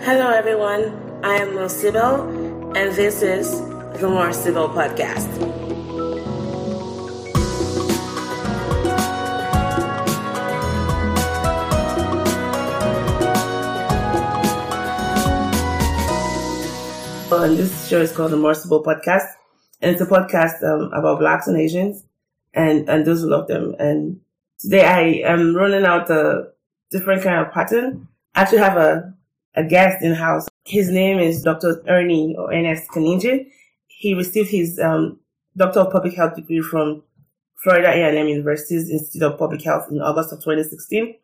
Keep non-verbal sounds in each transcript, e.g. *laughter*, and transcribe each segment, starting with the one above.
Hello, everyone. I am Mo and this is the More Sibyl Podcast. And this show is called the More Podcast, and it's a podcast um, about Blacks and Asians, and and those who love them. And today I am running out a different kind of pattern. I actually have a a guest in house. His name is Dr. Ernie or Ernest Kaninjing. He received his um, Doctor of Public Health degree from Florida A&M University's Institute of Public Health in August of 2016.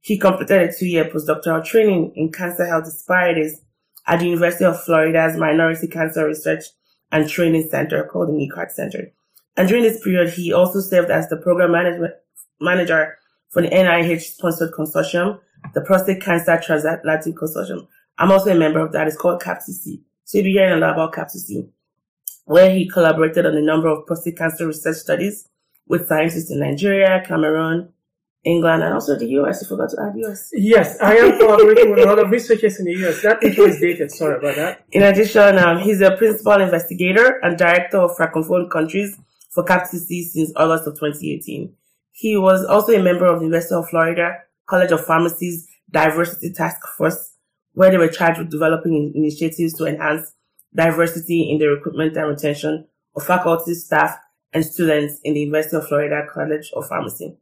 He completed a two-year postdoctoral training in cancer health disparities at the University of Florida's Minority Cancer Research and Training Center called the MiCaRT Center. And during this period, he also served as the program management manager for the NIH sponsored consortium the Prostate Cancer Transatlantic Consortium. I'm also a member of that. It's called CAPTC. So you'll be hearing a lot about CAPTC, where he collaborated on a number of prostate cancer research studies with scientists in Nigeria, Cameroon, England, and also the US. You forgot to add US. Yes, I am collaborating with a lot of researchers in the US. That info is dated. Sorry about that. In addition, um, he's a principal investigator and director of Francophone countries for CAPTC since August of 2018. He was also a member of the University of Florida College of Pharmacy's Diversity Task Force, where they were charged with developing initiatives to enhance diversity in the recruitment and retention of faculty, staff, and students in the University of Florida College of Pharmacy.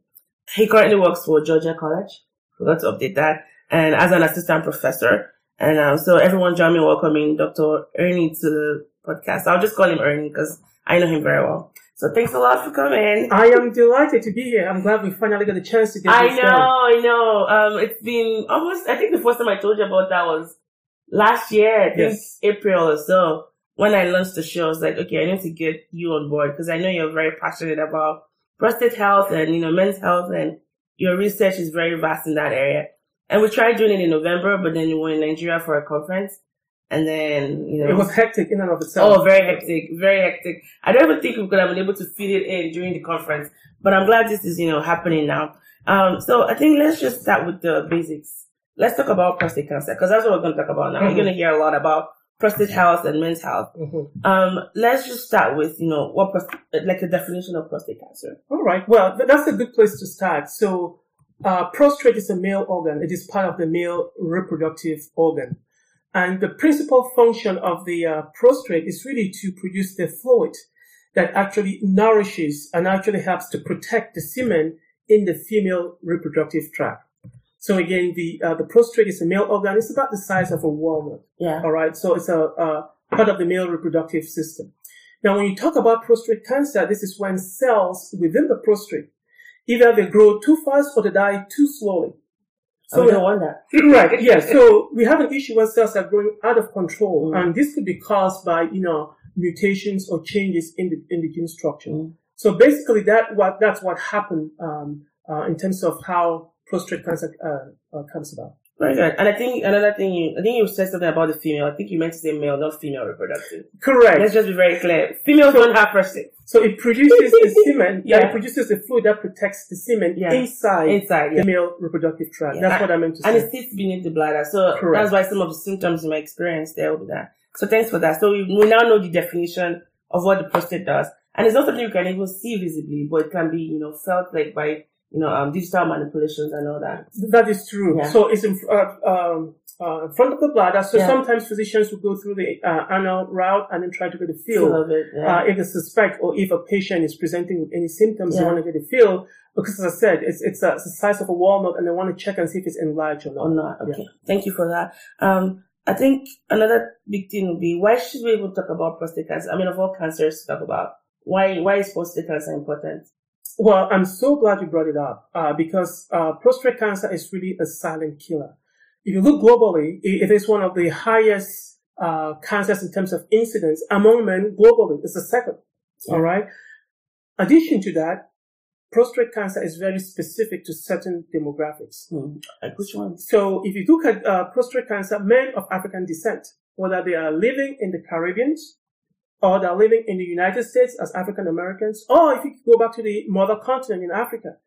He currently works for Georgia College. Forgot to update that. And as an assistant professor. And um, so everyone join me welcoming Dr. Ernie to the podcast. I'll just call him Ernie because I know him very well. So thanks a lot for coming. I am delighted to be here. I'm glad we finally got the chance to get I know, done. I know. Um, it's been almost, I think the first time I told you about that was last year, I think Yes. April or so. When I launched the show, I was like, okay, I need to get you on board because I know you're very passionate about prostate health and, you know, men's health and your research is very vast in that area. And we tried doing it in November, but then we were in Nigeria for a conference. And then, you know, It was hectic in and of itself. Oh, very hectic, very hectic. I don't even think we could have been able to fit it in during the conference, but I'm glad this is, you know, happening now. Um, so I think let's just start with the basics. Let's talk about prostate cancer because that's what we're going to talk about now. Mhm. We're going to hear a lot about prostate health and men's health. Mhm. Um, let's just start with, you know, what, like a definition of prostate cancer. All right. Well, th- that's a good place to start. So, uh, prostate is a male organ. It is part of the male reproductive organ. And the principal function of the uh, prostate is really to produce the fluid that actually nourishes and actually helps to protect the semen in the female reproductive tract. So again, the uh, the prostate is a male organ. It's about the size of a walnut. Yeah. All right. So it's a uh, part of the male reproductive system. Now, when you talk about prostate cancer, this is when cells within the prostate either they grow too fast or they die too slowly. So we don't want that. right, yeah. So we have an issue when cells are growing out of control, Mm. and this could be caused by you know mutations or changes in the in the gene structure. Mm. So basically, that what that's what happened um, uh, in terms of how prostate cancer uh, uh, comes about. Good. And I think another thing you, I think you said something about the female. I think you meant to say male, not female reproductive. Correct. Let's just be very clear. Females don't have prostate So it produces the *laughs* semen. Yeah. Yeah. it produces the fluid that protects the semen Yeah. inside inside. Yeah. the male reproductive tract. That's what I meant to say. and it sits beneath the bladder. So Correct. that's why some of the symptoms in my experience there will be that. So thanks for that. So we, we now know the definition of what the prostate does. And it's not something you can even see visibly, but it can be, you know, felt like by, you know, um, digital manipulations and all that. That is true. Yeah. So it's in uh, um, uh, in front of the bladder. So Yeah. sometimes physicians will go through the uh, anal route and then try to get a Feel it. Yeah. Uh, if they suspect or if a patient is presenting with any symptoms, they want to get a feel because, as I said, it's it's, uh, it's the size of a walnut, and they want to check and see if it's enlarged or not. or not. Okay. Thank you for that. Um, I think another big thing would be why should we even talk about prostate cancer? I mean, of all cancers to talk about, why, why is prostate cancer important? Well, I'm so glad you brought it up uh, because uh, prostate cancer is really a silent killer. If you look globally, it, it is one of the highest uh, cancers in terms of incidence among men globally. It's the second. Yeah. All right. Addition to that, prostate cancer is very specific to certain demographics. Hmm. Which ones? So if you look at uh, prostate cancer, men of African descent, whether they are living in the Caribbean or they're living in the United States as African Americans, or if you go back to the mother continent in Africa,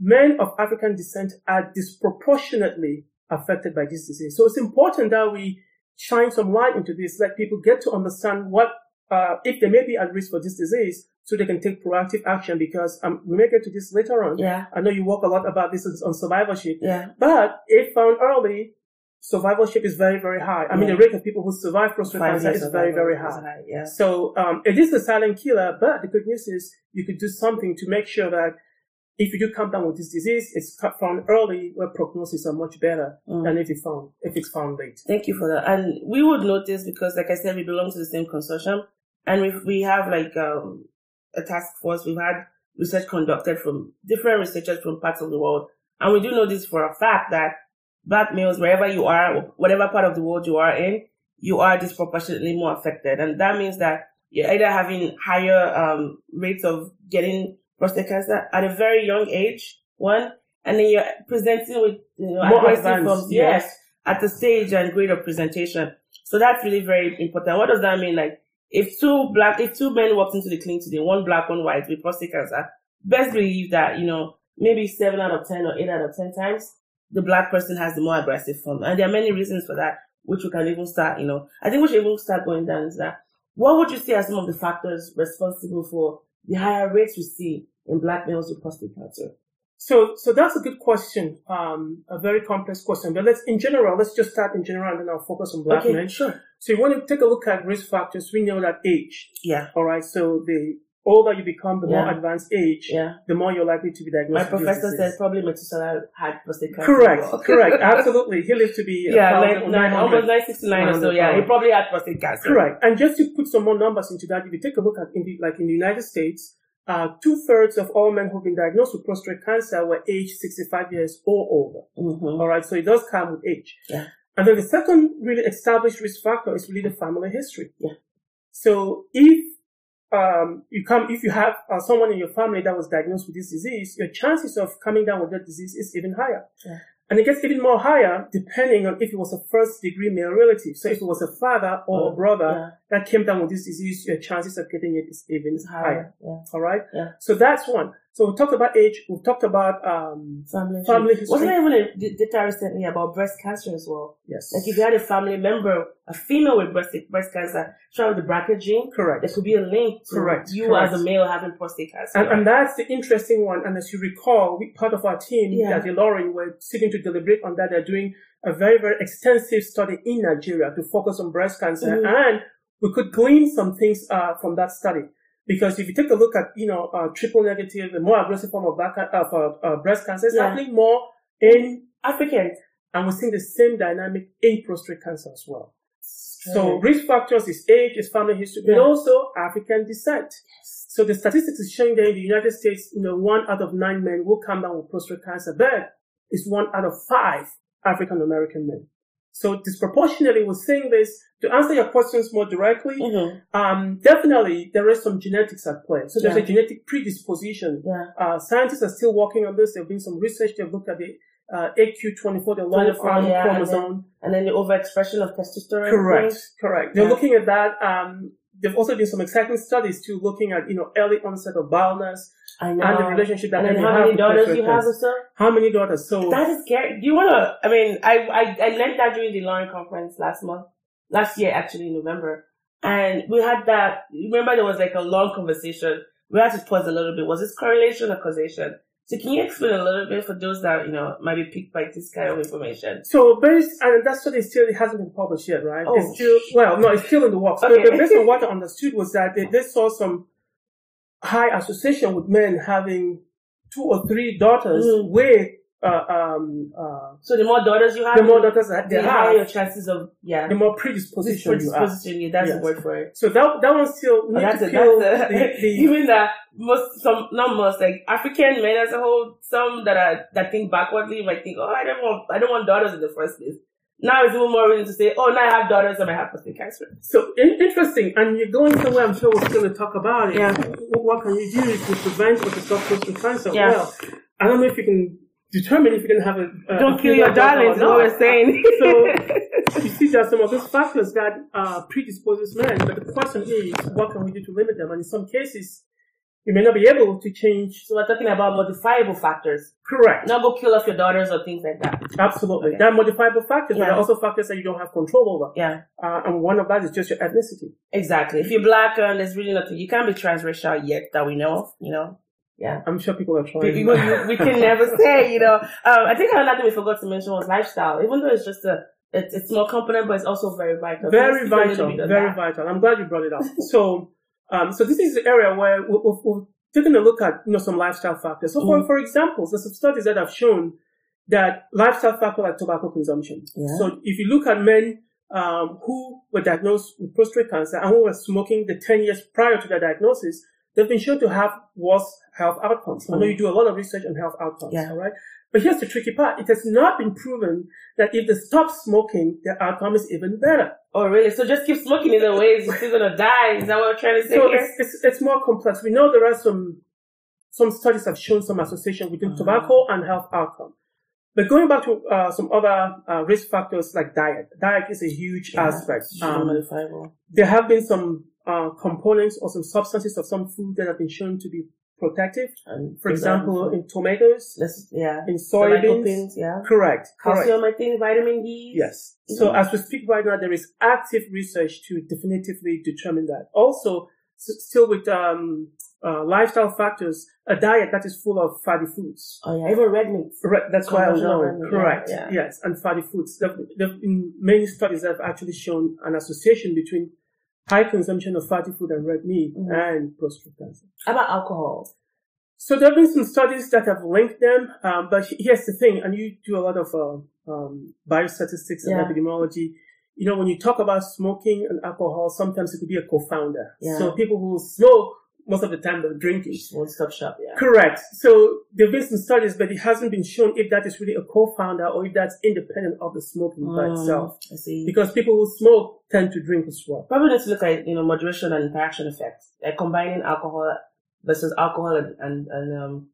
men of African descent are disproportionately affected by this disease. So it's important that we shine some light into this, let people get to understand what, uh, if they may be at risk for this disease, so they can take proactive action because um, we may get to this later on. Yeah. I know you work a lot about this on survivorship, Yeah. but if found early, survivorship is very, very high. I mean, the rate of people who survive prostate Five cancer is very, very high. Yeah. So um, it is a silent killer, but the good news is you could do something to make sure that if you do come down with this disease, it's found early, where prognosis are much better Mm. than if it's found if it's found late. Thank you for that. And we would notice because, like I said, we belong to the same consortium, and we we have like um, a task force. We've had research conducted from different researchers from parts of the world, and we do know this for a fact that black males, wherever you are, whatever part of the world you are in, you are disproportionately more affected, and that means that you're either having higher um, rates of getting prostate cancer at a very young age, one, and then you're presenting with you know More aggressive advanced, forms, yes. yes, at the stage and grade of presentation. So that's really very important. What does that mean? Like, if two black, if two men walked into the clinic today, one black, one white with prostate cancer, best believe that, you know, maybe seven out of 10 or eight out of 10 times, the black person has the more aggressive form. And there are many reasons for that, which we can even start, you know, I think we should even start going down is that what would you say are some of the factors responsible for the higher rates we see in black males with prostate cancer? So, so that's a good question. Um, a very complex question. But let's, in general, let's just start in general and then I'll focus on black okay, men. sure. So you want to take a look at risk factors. We know that age. Yeah, All right. So the older you become, the more advanced age, yeah. the more you're likely to be My diagnosed. with this professor said probably Methuselah had prostate cancer. Correct, *laughs* correct, absolutely. He lived to be a Yeah, or nine, almost 969 or so. Yeah, he probably had prostate cancer. Correct. And just to put some more numbers into that, if you take a look at in the, like in the United States, uh, two thirds of all men who've been diagnosed with prostate cancer were aged 65 years or older. Mm-hmm. All right. So it does come with age. Yeah. And then the second really established risk factor is really the family history. Yeah. So if um, you come, if you have uh, someone in your family that was diagnosed with this disease, your chances of coming down with that disease is even higher. Yeah. And it gets even more higher depending on if it was a first degree male relative. So if it was a father or Oh, a brother Yeah, that came down with this disease, your chances of getting it is even higher. higher. Yeah. All right. So that's one. So we talked about age. We talked about um, Family, Family history. Wasn't there even a data recently about breast cancer as well? yes, Like if you had a family member, a female with breast breast cancer, try with the BRCA gene, correct. there could be a link to Correct, you correct. as a male having prostate cancer. And, and that's the interesting one. And as you recall, we, part of our team Yeah. at were sitting to deliberate on that. They're doing a very, very extensive study in Nigeria to focus on breast cancer. Mhm. And we could glean some things uh, from that study. Because if you take a look at, you know, uh, triple negative, the more aggressive form of, back, uh, uh, breast cancer, it's Yeah. happening more in, Africans. and we're seeing the same dynamic in prostate cancer as well. So risk factors is age, is family history, but Yeah. also African descent. So the statistics is showing that in the United States, you know, one out of nine men will come down with prostate cancer, but it's one out of five African American men. So disproportionately, we're seeing this. To answer your questions more directly, Mhm. um, definitely there is some genetics at play. So there's Yeah. a genetic predisposition. Yeah. Uh, scientists are still working on this. There's been some research. They've looked at the uh, 8q24, the long 24, arm yeah, and chromosome. And then the overexpression of testosterone. Correct, correct. They're looking at that. Um, there've also been some exciting studies too, looking at you know early onset of baldness and the relationship that and then how many daughters you have or? How many daughters? So That is scary. Do you want to? I mean, I, I I learned that during the Lauren conference last month, last year actually in November, and we had that. Remember, there was like a long conversation. We had to pause a little bit. Was this correlation or causation? So can you explain a little bit for those that you know might be piqued by this kind of information? So based, and that study still it hasn't been published yet, right? Oh. It's still well, no, it's still in the works. Okay. But, based on what I *laughs* understood was that they, they saw some high association with men having two or three daughters Mm. with uh, um, uh, So the more daughters you have, the more daughters that they the higher your chances of yeah the more predisposition you have. predisposition. Yeah, that's Yes. the word for it. So that that one still Oh, need that's to a, feel that's a, the, *laughs* the even that most some not most like African men as a whole, some that are that think backwardly might think, oh, I don't want I don't want daughters in the first place. Now it's even more reason to say, oh, now I have daughters and I have prostate cancer. So in, interesting, and you're going somewhere. I'm sure we're going to talk about it. Yeah. What, what can you do to prevent or to stop prostate cancer? Yeah. Well, I don't know if you can determine if you can have a. a Don't a kill your darlings, is what we're saying. *laughs* So *laughs* you see, there are some of those factors that uh, predisposes men, but the question is, what can we do to limit them? And in some cases, you may not be able to change. So we're talking about modifiable factors. Correct. Not go kill off your daughters or things like that. Absolutely. Okay. There are modifiable factors, but there are also factors that you don't have control over. Yeah, Uh, and one of that is just your ethnicity. exactly. If you're black and there's really nothing, you can't be transracial yet that we know of, you know? Yeah. I'm sure people are trying. We, we, we can *laughs* never say, you know. Um, I think another thing we forgot to mention was lifestyle. Even though it's just a, it's, it's small component, but it's also very vital. very Let's speak a little vital, very that. vital. I'm glad you brought it up. *laughs* so, um, so this is the area where we- we've, we've taken a look at, you know, some lifestyle factors. So, for, Mhm. for examples, there's some studies that have shown that lifestyle factor like tobacco consumption. Yeah. So, if you look at men um, who were diagnosed with prostate cancer and who were smoking the 10 years prior to their diagnosis, they've been shown to have worse health outcomes. I know you do a lot of research on health outcomes, Yeah. all right? But here's the tricky part. It has not been proven that if they stop smoking, their outcome is even better. Oh, really? So just keep smoking either way. You're still gonna die. Is that what we're trying to say So it's, it's, it's more complex. We know there are some, some studies have shown some association between Mhm. tobacco and health outcome. But going back to uh, some other uh, risk factors like diet, diet is a huge Yeah, aspect. it's Um, there have been some uh, components or some substances of some food that have been shown to be protective. And For example, in tomatoes, yeah. in soybeans. yeah. Correct. Correct. Calcium, I think, vitamin D. Yes. So Mhm. as we speak right now, there is active research to definitively determine that. Also, s- still with um, uh, lifestyle factors, a diet that is full of fatty foods. Oh yeah, even red meat. Right, that's why I was Conversion of known. red meat, yeah, Correct. yeah. Yes, and fatty foods. There have been many studies that have actually shown an association between high consumption of fatty food and red meat Mhm. and prostate cancer. How about alcohol? So there have been some studies that have linked them, um, but here's the thing, and you do a lot of uh, um, biostatistics and Yeah. epidemiology. You know, when you talk about smoking and alcohol, sometimes it could be a confounder. Yeah. So people who smoke, most of the time they're drinking. One stop shop, yeah. Correct. So there have been some studies, but it hasn't been shown if that is really a confounder or if that's independent of the smoking by Mm, itself. I see. Because people who smoke tend to drink as well. Probably to look at you know moderation and interaction effects, like combining alcohol versus alcohol and and, and um,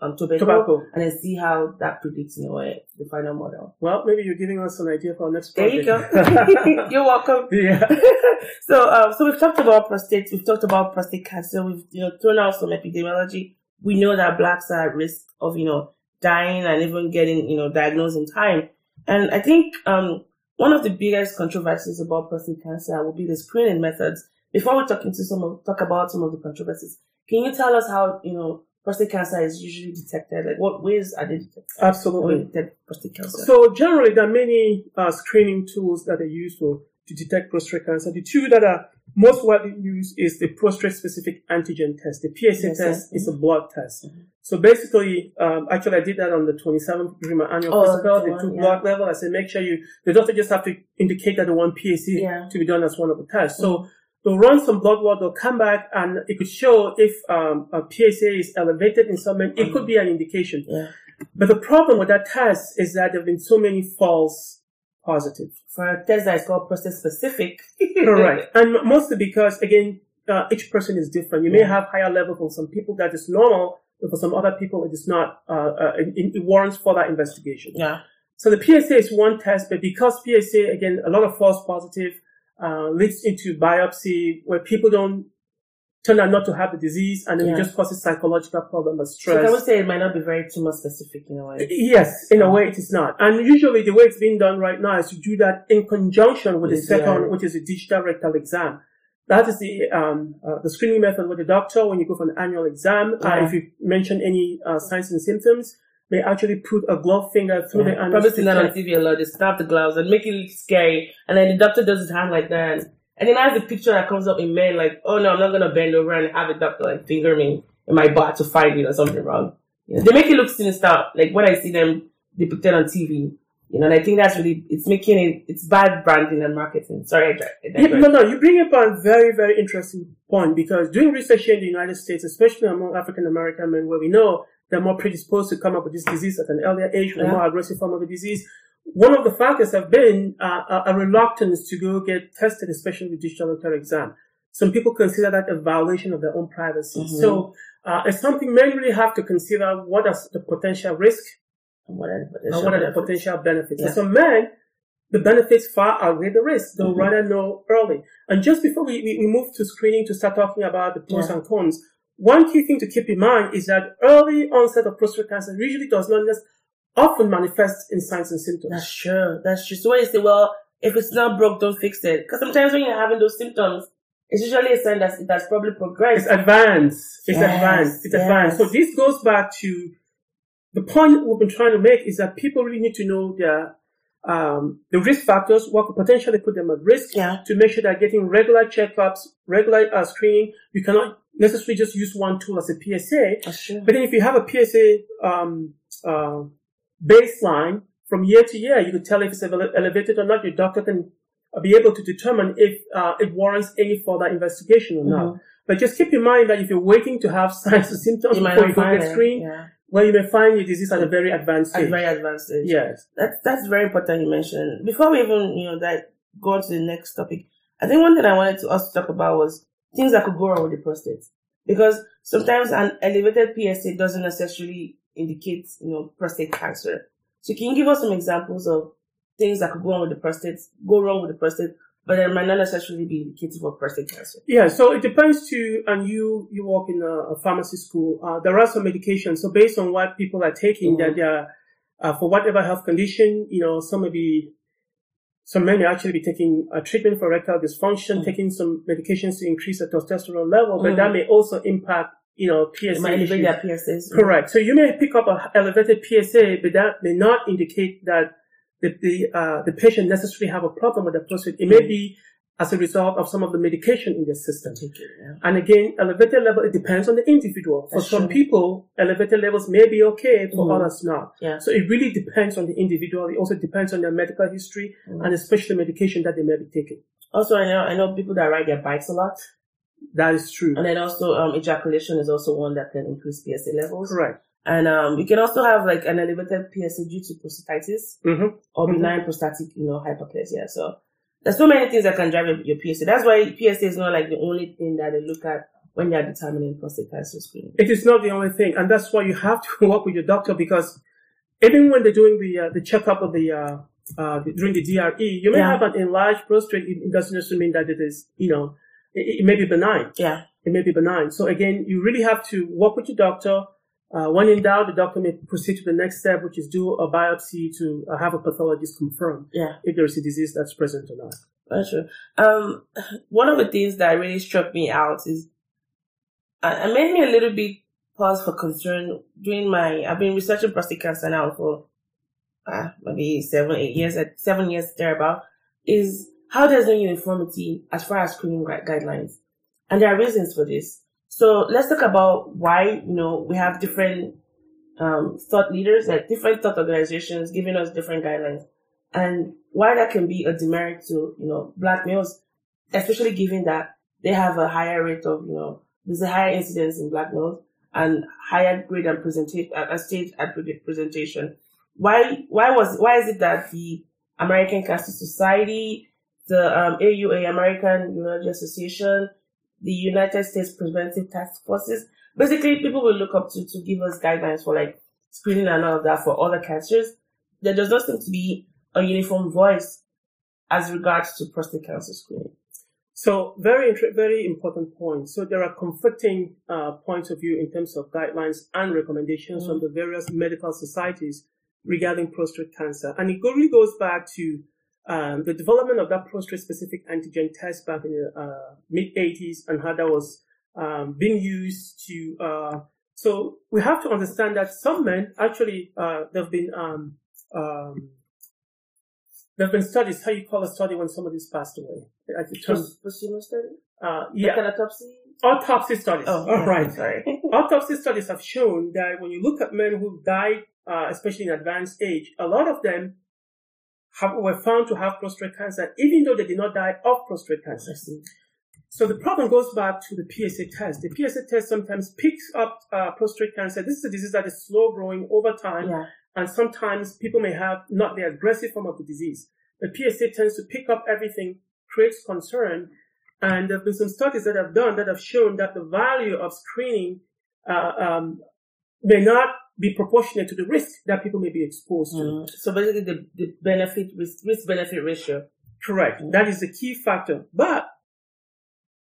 um tobacco, Tobacco. and then see how that predicts in a the final model. Well, maybe you're giving us an idea for our next There you go. *laughs* you're welcome. *laughs* yeah. *laughs* so, um, so we've talked about prostate. We've talked about prostate cancer. We've you know thrown out some epidemiology. We know that blacks are at risk of you know dying and even getting you know diagnosed in time. And I think um one of the biggest controversies about prostate cancer will be the screening methods. Before we talk into some of, talk about some of the controversies, can you tell us how you know prostate cancer is usually detected? Like what ways are they detected? Absolutely. detect prostate cancer. So generally, there are many uh, screening tools that are useful to detect prostate cancer. The two that are most widely used is the prostate-specific antigen test. The PSA Yes, test yes. is a blood test. Mhm. So basically, um, actually, I did that on the 27th during my annual Oh, physical. They took yeah. blood level. I said, make sure you. The doctor just have to indicate that they want PSA Yeah. to be done as one of the tests. So they'll run some blood work. They'll come back and it could show if um, a PSA is elevated in some men. It could be an indication. yeah, But the problem with that test is that there have been so many false positives. for a test that is called prostate specific. Correct. *laughs* and mostly because, again, uh, each person is different. You may have higher level for some people that is normal, but for some other people it is not, uh, uh, it, it warrants further investigation. Yeah. So the PSA is one test, but because PSA, again, a lot of false positive, uh, leads into biopsy where people don't turn out not to have the disease and then Yeah. it just causes psychological problem or So I would say it might not be very tumor specific in a way? Yes, in a way it is not. And usually the way it's being done right now is to do that in conjunction with the second, which is a digital rectal exam. That is the um, uh, the screening method with the doctor when you go for an annual exam. Uh, if you mention any uh, signs and symptoms, they actually put a glove finger through the Yeah. anus. Probably to seen that on. TV a lot. They snap the gloves and make it look scary, and then the doctor does his hand like that, and, then has the picture that comes up in men like, "Oh no, I'm not gonna bend over and have a doctor like finger me in my butt to find you know something wrong." You know, they make it look sinister. Like when I see them depicted on TV, you know, and I think that's really it's making it it's bad branding and marketing. Sorry, I, dri- I Yeah, no, no, you bring up a very, very interesting point because doing research here in the United States, especially among African American men, where we know they're more predisposed to come up with this disease at an earlier age, with a more aggressive form of the disease. One of the factors have been uh, a, reluctance to go get tested, especially with digital rectal exam. Some people consider that a violation of their own privacy. Mhm. So uh, it's something men really have to consider what is the potential risk And what are the potential are the benefits? potential benefits. Yeah. And some men, the benefits far outweigh the risk. They'll Mhm. rather know early. And just before we, we, we move to screening to start talking about the pros Yeah. and cons, one key thing to keep in mind is that early onset of prostate cancer usually does not often manifest in signs and symptoms. That's true. That's true. So when you say, well, if it's not broke, don't fix it. Because sometimes when you're having those symptoms, it's usually a sign that it has probably progressed. It's advanced. It's yes, advanced. It's yes. advanced. So this goes back to the point we've been trying to make is that people really need to know their um, the risk factors, what could potentially put them at risk, yeah. to make sure they're getting regular checkups, regular uh, screening. You cannot necessarily just use one tool as a PSA. But then if you have a PSA um, uh, baseline from year to year, you could tell if it's elevated or not. Your doctor can be able to determine if uh, it warrants any further investigation or mm-hmm. not. But just keep in mind that if you're waiting to have *laughs* signs or symptoms you before you go get screened, yeah. Well, you may find your disease at a very advanced stage. At very advanced stage. Yes. That's, that's very important you mentioned. Before we even, you know, that go on to the next topic, I think one thing I wanted to also talk about was things that could go wrong with the prostate. Because sometimes an elevated PSA doesn't necessarily indicate, you know, prostate cancer. So can you give us some examples of things that could go wrong with the prostate, go wrong with the prostate, but it might not necessarily be indicative of prostate cancer? Yeah, so it depends to, and you, you work in a, a pharmacy school, uh, there are some medications. So based on what people are taking, mm-hmm. that they are, uh, for whatever health condition, you know, some may be, some men may actually be taking a treatment for erectile dysfunction, mm-hmm. taking some medications to increase the testosterone level, but mm-hmm. that may also impact you know, PSA. might elevate their PSAs. Correct. So you may pick up an elevated PSA, but that may not indicate that the the, uh, the patient necessarily have a problem with the prostate. It may be as a result of some of the medication in the system. yeah. And again, elevated level, it depends on the individual. For That's some true. people, elevated levels may be okay, for mm-hmm. others not. Yeah. So it really depends on the individual. It also depends on their medical history mm-hmm. and especially medication that they may be taking. Also, I know, I know people that ride their bikes a lot. That is true. And then also, um, ejaculation is also one that can increase PSA levels. Correct. And um, you can also have like an elevated PSA due to prostatitis mm-hmm. or benign mm-hmm. prostatic, you know, hyperplasia. So there's so many things that can drive your, your PSA. That's why PSA is not like the only thing that they look at when they're determining prostate cancer screening. It is not the only thing, and that's why you have to *laughs* work with your doctor because even when they're doing the uh, the checkup of the uh, uh, during the DRE, you may yeah. have an enlarged prostate. It doesn't necessarily mean that it is, you know, it, it, may be benign. Yeah. It may be benign. So again, you really have to work with your doctor. Uh, when in doubt, the doctor may proceed to the next step, which is do a biopsy to uh, have a pathologist confirm yeah. if there is a disease that's present or not. That's true. Um, one of the things that really struck me out is, uh, it made me a little bit pause for concern during my, I've been researching prostate cancer now for, uh, maybe seven, eight years, seven years thereabout, is how there's no uniformity as far as screening guidelines. And there are reasons for this. So let's talk about why, you know, we have different um, thought leaders, like different thought organizations giving us different guidelines and why that can be a demerit to, you know, black males, especially given that they have a higher rate of, you know, there's a higher incidence in black males and higher grade and presentation, a stage at presentation. Why, why was, why is it that the American Cancer Society, the um, AUA, American Urology Association, the United States Preventive Task Forces, basically people will look up to, to give us guidelines for like screening and all of that for other cancers. There does not seem to be a uniform voice as regards to prostate cancer screening. So very, very important point. So there are conflicting uh, points of view in terms of guidelines and recommendations mm-hmm. from the various medical societies regarding prostate cancer. And it really goes back to um, the development of that prostate-specific antigen test back in the uh, mid 80s and how that was um, being used to. Uh, so we have to understand that some men actually uh, there've been um, um there've been studies. How you call a study when somebody's passed away? At the term, posthumous study. Uh, yeah. Like autopsy. Autopsy studies. Oh, all right. Sorry. *laughs* autopsy studies have shown that when you look at men who died, uh, especially in advanced age, a lot of them have, were found to have prostate cancer, even though they did not die of prostate cancer. So the problem goes back to the PSA test. The PSA test sometimes picks up uh, prostate cancer. This is a disease that is slow growing over time, yeah. and sometimes people may have not the aggressive form of the disease. The PSA tends to pick up everything, creates concern, and there have been some studies that have done that have shown that the value of screening uh, um, may not be proportionate to the risk that people may be exposed to. Mm. So basically, the, the benefit risk, risk benefit ratio. Correct. Mm. That is the key factor. But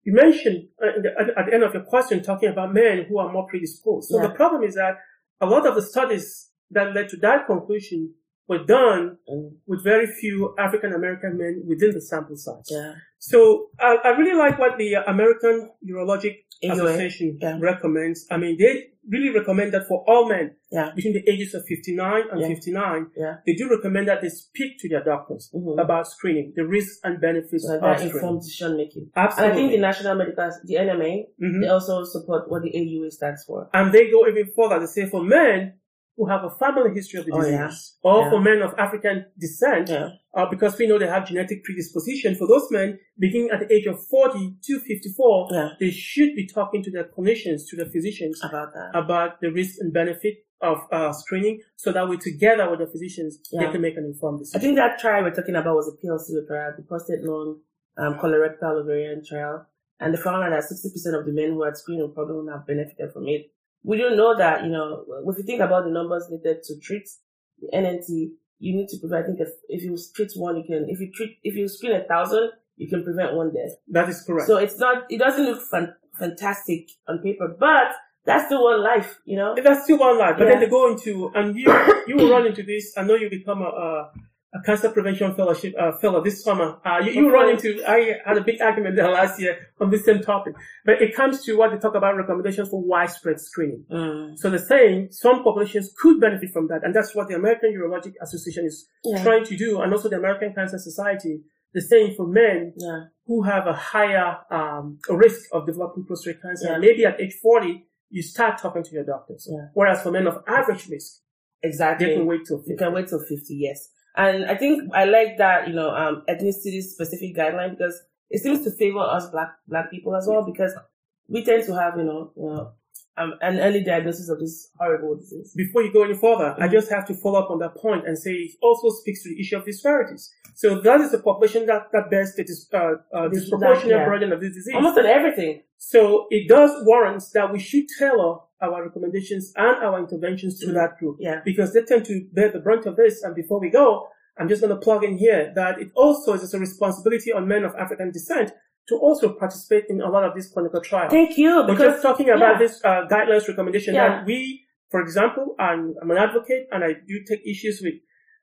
you mentioned uh, at the end of your question talking about men who are more predisposed. So Yeah. the problem is that a lot of the studies that led to that conclusion were done Mm, with very few African American men within the sample size. yeah. So I, I really like what the American Urologic AUA. Association Yeah. recommends. I mean, they really recommend that for all men Yeah. between the ages of 59 and Yeah. 59, Yeah. they do recommend that they speak to their doctors Mhm. about screening, the risks and benefits So of that informed decision making. Absolutely. And I think the National Medical, the NMA, Mhm. they also support what the AUA stands for. And they go even further. They say for men who have a family history of the Oh, disease, yeah. or Yeah. for men of African descent, Yeah. uh, because we know they have genetic predisposition, for those men beginning at the age of 40 to 54, Yeah. they should be talking to their clinicians, to their physicians, About that. about the risk and benefit of uh, screening, so that we together with the physicians, they can make an informed decision. I think that trial we're talking about was a PLC trial, the prostate lung um, colorectal ovarian trial, and they found that 60% of the men who had screening problem have benefited from it. We don't know that, you know, if you think about the numbers needed to treat the NNT, you need to prevent, I think if, if you treat one, you can, if you treat, if you screen a thousand, you can prevent one death. that is correct. So it's not, it doesn't look fan, fantastic on paper, but that's the one life, you know? That's still one life, but Yeah. then they go into, and you, you will run into this. I know you become a, a, a cancer prevention fellowship, uh, fellow this summer. Uh, you, you run into, I had a big argument there last year on this same topic, but it comes to what they talk about recommendations for widespread screening. Mm. So they're saying some populations could benefit from that, and that's what the American Urologic Association is Yeah. trying to do, and also the American Cancer Society. They're saying for men Yeah. who have a higher um, risk of developing prostate cancer, Yeah. maybe at age 40, you start talking to your doctors. Whereas for men of average risk, Exactly. they can wait till 50. You can wait till 50, yes. And I think I like that, you know, um, ethnicity specific guideline because it seems to favor us black, black people as well because we tend to have, you know, you know, um, an early diagnosis of this horrible disease. Before you go any further, I Mhm. just have to follow up on that point and say it also speaks to the issue of disparities. So that is a population that, that bears the dis, uh, uh, disproportionate burden of this disease. Almost on everything. So it does warrant that we should tailor our recommendations and our interventions to Mhm. that group. Yeah. because they tend to bear the brunt of this. And before we go, I'm just going to plug in here that it also is a responsibility on men of African descent to also participate in a lot of these clinical trials. Thank you. We're Because just talking about yeah. this uh, guidelines recommendation Yeah. that we, for example, I'm, I'm an advocate and I do take issues with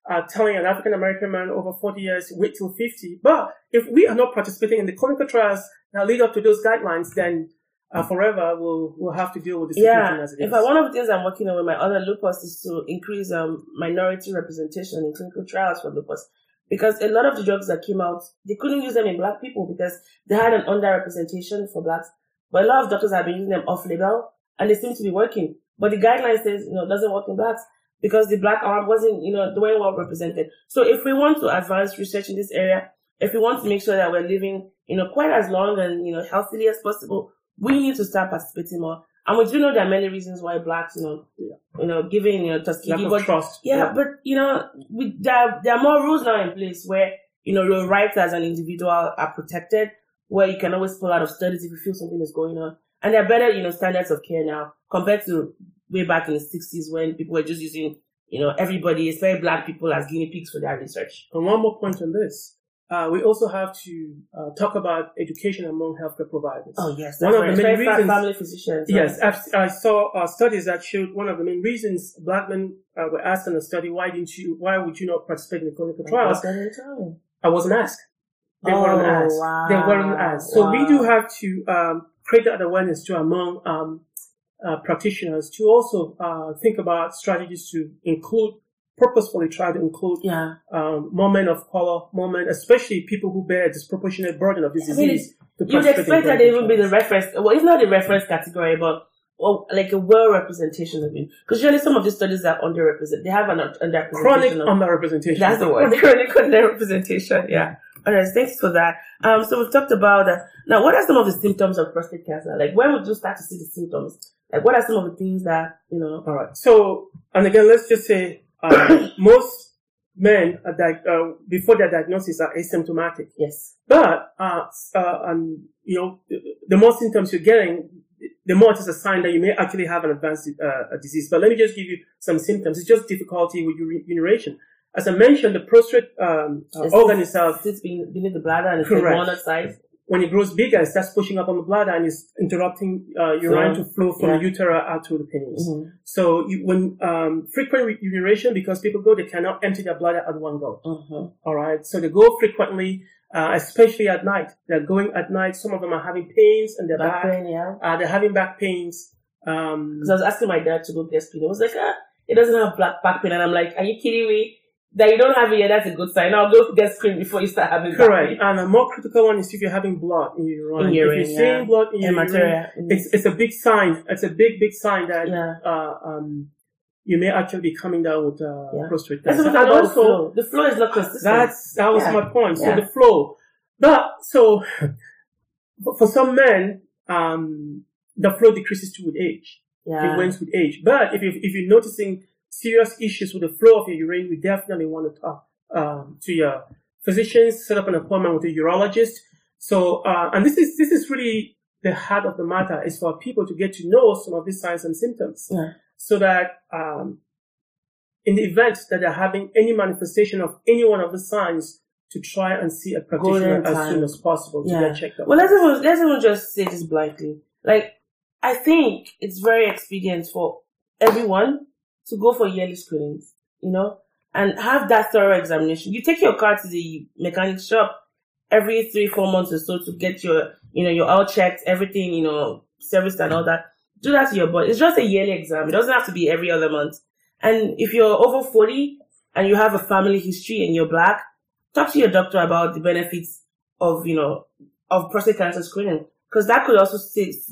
uh, telling an African American man over 40 years, wait till 50. But if we are not participating in the clinical trials that lead up to those guidelines, then uh, forever we'll, we'll have to deal with this yeah, as it in is. fact, one of the things I'm working on with my other lupus is to increase um, minority representation in clinical trials for lupus. Because a lot of the drugs that came out, they couldn't use them in black people because they had an underrepresentation for blacks. But a lot of doctors have been using them off label and they seem to be working. But the guideline says, you know, doesn't work in blacks because the black arm wasn't, you know, the way well represented. So if we want to advance research in this area, if we want to make sure that we're living, you know, quite as long and, you know, healthily as possible, we need to start participating more. And we do know there are many reasons why blacks, you know, you know, giving, you know, Lack Tuskegee, but trust. yeah, but you know, we, there, there are more rules now in place where you know your rights as an individual are protected. Where you can always pull out of studies if you feel something is going on, and there are better you know standards of care now compared to way back in the sixties when people were just using you know everybody, especially black people, as guinea pigs for their research. And one more point on this. Uh, we also have to uh, talk about education among healthcare providers. Oh yes, One of the main reasons- family physicians. Yes, I've, I saw uh, studies that showed one of the main reasons black men uh, were asked in a study, why didn't you, why would you not participate in the clinical trials? I wasn't asked. They Oh, weren't asked. wow. They weren't asked. So we do have to um, create that awareness to among um, uh, practitioners to also uh, think about strategies to include, purposefully try to include Yeah, um, more men of color, more men, especially people who bear a disproportionate burden of this I mean, disease. you'd expect that they would be the reference. Well, it's not the reference category, but well, like a well representation of it. Because usually some of these studies are underrepresented. They have an underrepresentation. chronic of, underrepresentation. that's the word. *laughs* Chronic underrepresentation. Yeah. All right. Thanks for that. Um. So we've talked about uh, now. What are some of the symptoms of prostate cancer? Like when would you start to see the symptoms? Like what are some of the things that you know? All right. So, and again, let's just say uh, *coughs* most men are di- uh, before their diagnosis are asymptomatic, Yes. but uh, uh, and you know, the, the more symptoms you're getting, the more it is a sign that you may actually have an advanced uh, disease. But let me just give you some symptoms. It's just difficulty with urination. As I mentioned, the prostate um, uh, organ itself Sits beneath beneath the bladder and it's Correct. like walnut size. When it grows bigger, it starts pushing up on the bladder and is interrupting uh, urine Flow. to flow from Yeah. the urethra out to the penis. Mhm. So you, when um, frequent re- urination, because people go, they cannot empty their bladder at one go. Mhm. All right, so they go frequently, uh, especially at night. They're going at night. Some of them are having pains in their Back back. pain, yeah. Uh, they're having back pains. Um, Because I was asking my dad to go get screened. I was like, ah, it doesn't have black back pain. And I'm like, are you kidding me? That you don't have it yet, that's a good sign. I'll go get screened before you start having back correct. And a more critical one is if you're having blood in your urine. In urine, if you're seeing yeah. blood in your urine, it's it's a big sign. It's a big big sign that Yeah. uh, um, you may actually be coming down with uh, Yeah. prostate cancer. look And the also, flow. The flow is not consistent. That's that was Yeah. my point. So Yeah. the flow, but so for- *laughs* for some men, um, the flow decreases too with age. yeah. It wanes with age. But if you if you're noticing serious issues with the flow of your urine, we definitely want to talk um, to your physicians. Set up an appointment with a urologist. So uh, and this is this is really the heart of the matter is for people to get to know some of these signs and symptoms Yeah. so that um, in the event that they're having any manifestation of any one of the signs, to try and see a practitioner as time. soon as possible to Yeah. get checked up. Well, let's even, let's even just say this blankly. Like, I think it's very expedient for everyone to go for yearly screenings, you know, and have that thorough examination. You take your car to the mechanic shop every three, four months or so to get your, you know, your oil checked, everything, you know, serviced and all that. Do that to your body. It's just a yearly exam. It doesn't have to be every other month. And if you're over 40 and you have a family history and you're black, talk to your doctor about the benefits of, you know, of prostate cancer screening. Because that could also